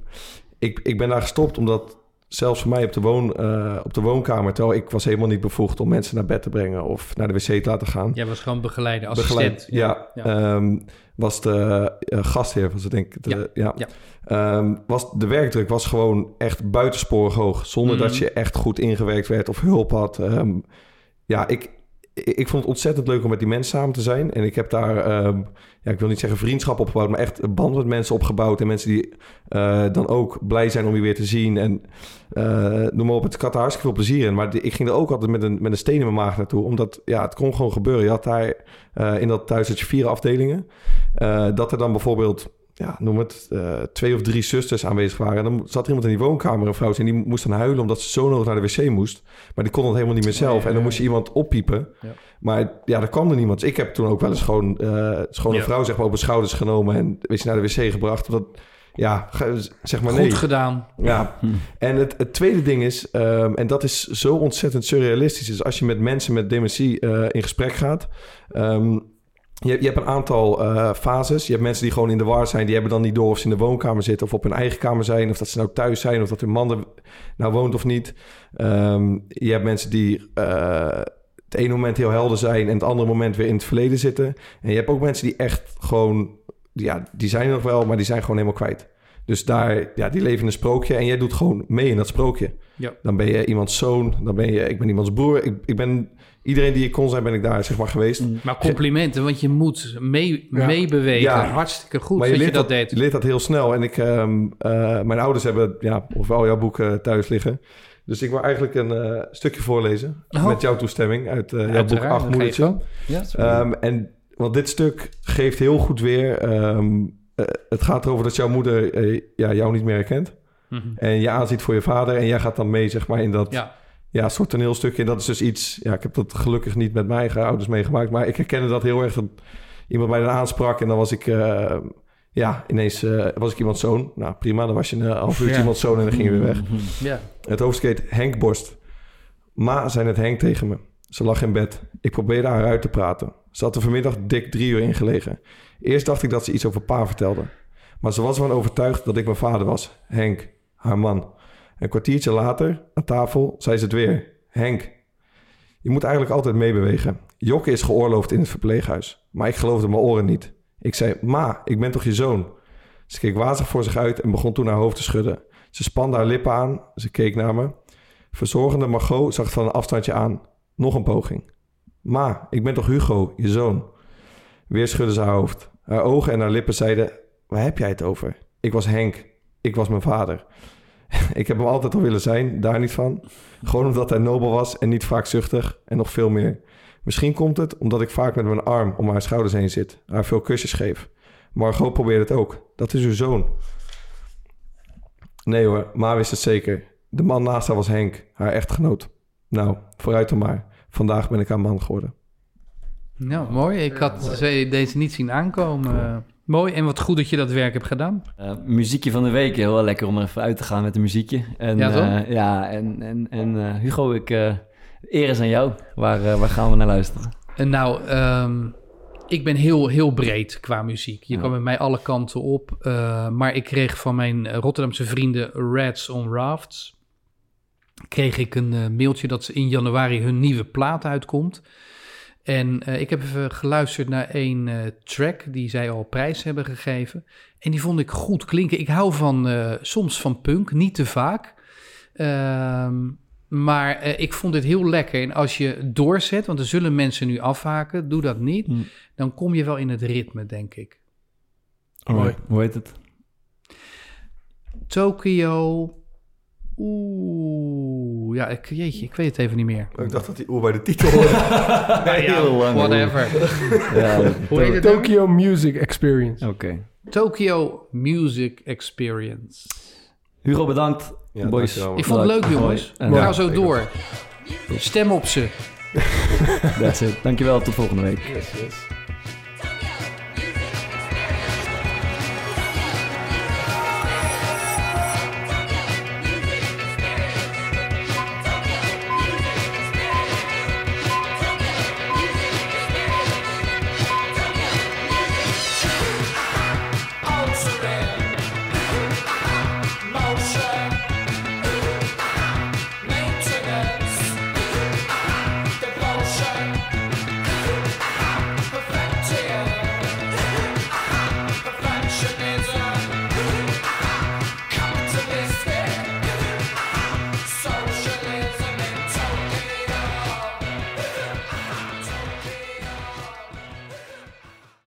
ik, ik ben daar gestopt omdat zelfs voor mij op de, woon, eh, op de woonkamer... terwijl ik was helemaal niet bevoegd om mensen naar bed te brengen... of naar de wc te laten gaan. Jij was gewoon begeleider, assistent. Begeleid, ja. Ehm, was de eh, gastheer, was het denk ik. De, ja. ja. Ehm, was, de werkdruk was gewoon echt buitensporig hoog. Zonder Mhm. dat je echt goed ingewerkt werd of hulp had. Ehm, ja, ik, ik, vond het ontzettend leuk om met die mensen samen te zijn. En ik heb daar, ehm, ja, ik wil niet zeggen vriendschap opgebouwd... maar echt een band met mensen opgebouwd. En mensen die eh, dan ook blij zijn om je weer te zien. En eh, noem maar op, het had er hartstikke veel plezier in. Maar ik ging er ook altijd met een, met een steen in mijn maag naartoe. Omdat, ja, het kon gewoon gebeuren. Je had daar eh, in dat thuis had je vier afdelingen. Dat er dan bijvoorbeeld, ja, noem het, eh, twee of drie zusters aanwezig waren. En dan zat er iemand in die woonkamer, een vrouw, en die moest dan huilen omdat ze zo nodig naar de wc moest. Maar die kon dat helemaal niet meer zelf. En dan moest je iemand oppiepen. Ja. Maar ja, er kwam er niemand. Dus ik heb toen ook wel eens gewoon, eh gewoon een vrouw zeg maar, op de schouders genomen en weet je, naar de wc gebracht. Omdat, ja, zeg maar nee. Goed gedaan. Ja, en het, het tweede ding is, ehm, en dat is zo ontzettend surrealistisch, is als je met mensen met dementie eh, in gesprek gaat. ehm, je, je hebt een aantal eh, fases. Je hebt mensen die gewoon in de war zijn. Die hebben dan niet door of ze in de woonkamer zitten of op hun eigen kamer zijn. Of dat ze nou thuis zijn of dat hun man er nou woont of niet. Ehm, je hebt mensen die eh, het ene moment heel helder zijn en het andere moment weer in het verleden zitten. En je hebt ook mensen die echt gewoon, ja, die zijn er nog wel, maar die zijn gewoon helemaal kwijt. Dus daar, ja, die leven in een sprookje en jij doet gewoon mee in dat sprookje. Ja. Dan ben je iemands zoon, dan ben je, ik ben iemands broer. Ik, ik ben, iedereen die ik kon zijn, ben ik daar zeg maar geweest. Maar complimenten, want je moet mee, Ja. meebewegen. Ja. Hartstikke goed maar dat je je leert dat dat, deed. je leert dat heel snel. En ik, ehm, eh, mijn ouders hebben ja, ofwel jouw boeken thuis liggen. Dus ik wil eigenlijk een eh, stukje voorlezen. Oh. Met jouw toestemming uit eh, jouw boek Acht Moedertje. Ja. Ehm, en want dit stuk geeft heel goed weer. ehm, eh, het gaat erover dat jouw moeder eh, ja, jou niet meer herkent. Mhm. En je aanziet voor je vader. En jij gaat dan mee, zeg maar, in dat Ja. ja, soort toneelstukje. En dat is dus iets... Ja, ik heb dat gelukkig niet met mijn eigen ouders meegemaakt. Maar ik herkende dat heel erg. Dat iemand mij dan aansprak. En dan was ik... eh, ja, ineens was ik iemands zoon. Nou, prima. Dan was je een half uurtje Ja. iemands zoon en dan ging je weer weg. Ja. Het hoofdstuk heet Henk Borst. Ma zei het Henk tegen me. Ze lag in bed. Ik probeerde haar uit te praten. Ze had er vanmiddag dik drie uur in gelegen. Eerst dacht ik dat ze iets over pa vertelde. Maar ze was ervan overtuigd dat ik mijn vader was. Henk, haar man. Een kwartiertje later, aan tafel, zei ze het weer. Henk, je moet eigenlijk altijd meebewegen. Jokke is geoorloofd in het verpleeghuis. Maar ik geloofde mijn oren niet. Ik zei, ma, ik ben toch je zoon? Ze keek wazig voor zich uit en begon toen haar hoofd te schudden. Ze spande haar lippen aan. Ze keek naar me. Verzorgende Margot zag het van een afstandje aan. Nog een poging. Ma, ik ben toch Hugo, je zoon? Weer schudde ze haar hoofd. Haar ogen en haar lippen zeiden... Waar heb jij het over? Ik was Henk. Ik was mijn vader. [LAUGHS] ik heb hem altijd al willen zijn, daar niet van. Gewoon omdat hij nobel was en niet wraakzuchtig en nog veel meer. Misschien komt het omdat ik vaak met mijn arm om haar schouders heen zit. Haar veel kusjes geef. Margot probeert het ook. Dat is uw zoon. Nee hoor, Ma wist het zeker. De man naast haar was Henk, haar echtgenoot. Nou, vooruit dan maar. Vandaag ben ik haar man geworden. Nou, mooi. Ik had ze- deze niet zien aankomen. Eh, mooi. En wat goed dat je dat werk hebt gedaan. Eh, muziekje van de week, heel lekker om er even uit te gaan met een muziekje. En, Ja, toch? eh, ja, en, en, en eh, Hugo, ik, eh eer is aan jou. Waar, eh, waar gaan we naar luisteren? En nou, ehm, ik ben heel, heel breed qua muziek. Je Ja. kan met mij alle kanten op. eh, maar ik kreeg van mijn eh, Rotterdamse vrienden Rats on Rafts... kreeg ik een eh, mailtje dat ze in januari hun nieuwe plaat uitkomt. En eh, ik heb even geluisterd naar één eh, track die zij al prijs hebben gegeven. En die vond ik goed klinken. Ik hou van, eh, soms van punk, niet te vaak. Ehm, Maar eh, ik vond dit heel lekker. En als je doorzet, want er zullen mensen nu afhaken, doe dat niet. Mm. Dan kom je wel in het ritme, denk ik. Mooi. Hoe heet het? Tokio. Oeh, ja, ik, jeetje, ik weet het even niet meer. Ik dacht dat die oer bij de titel hoorde. [LAUGHS] [LAUGHS] Heel lang. Whatever. [LAUGHS] Ja, dat- Hoe heet het? nummer? Tokyo Music Experience. Oké. Tokyo Music Experience. Hugo, bedankt. Ja, Boys. dankjewel. Ik vond het leuk, jongens. En We ja, gaan zo door. Stem op ze. that's it. Dankjewel, tot volgende week. Yes, yes.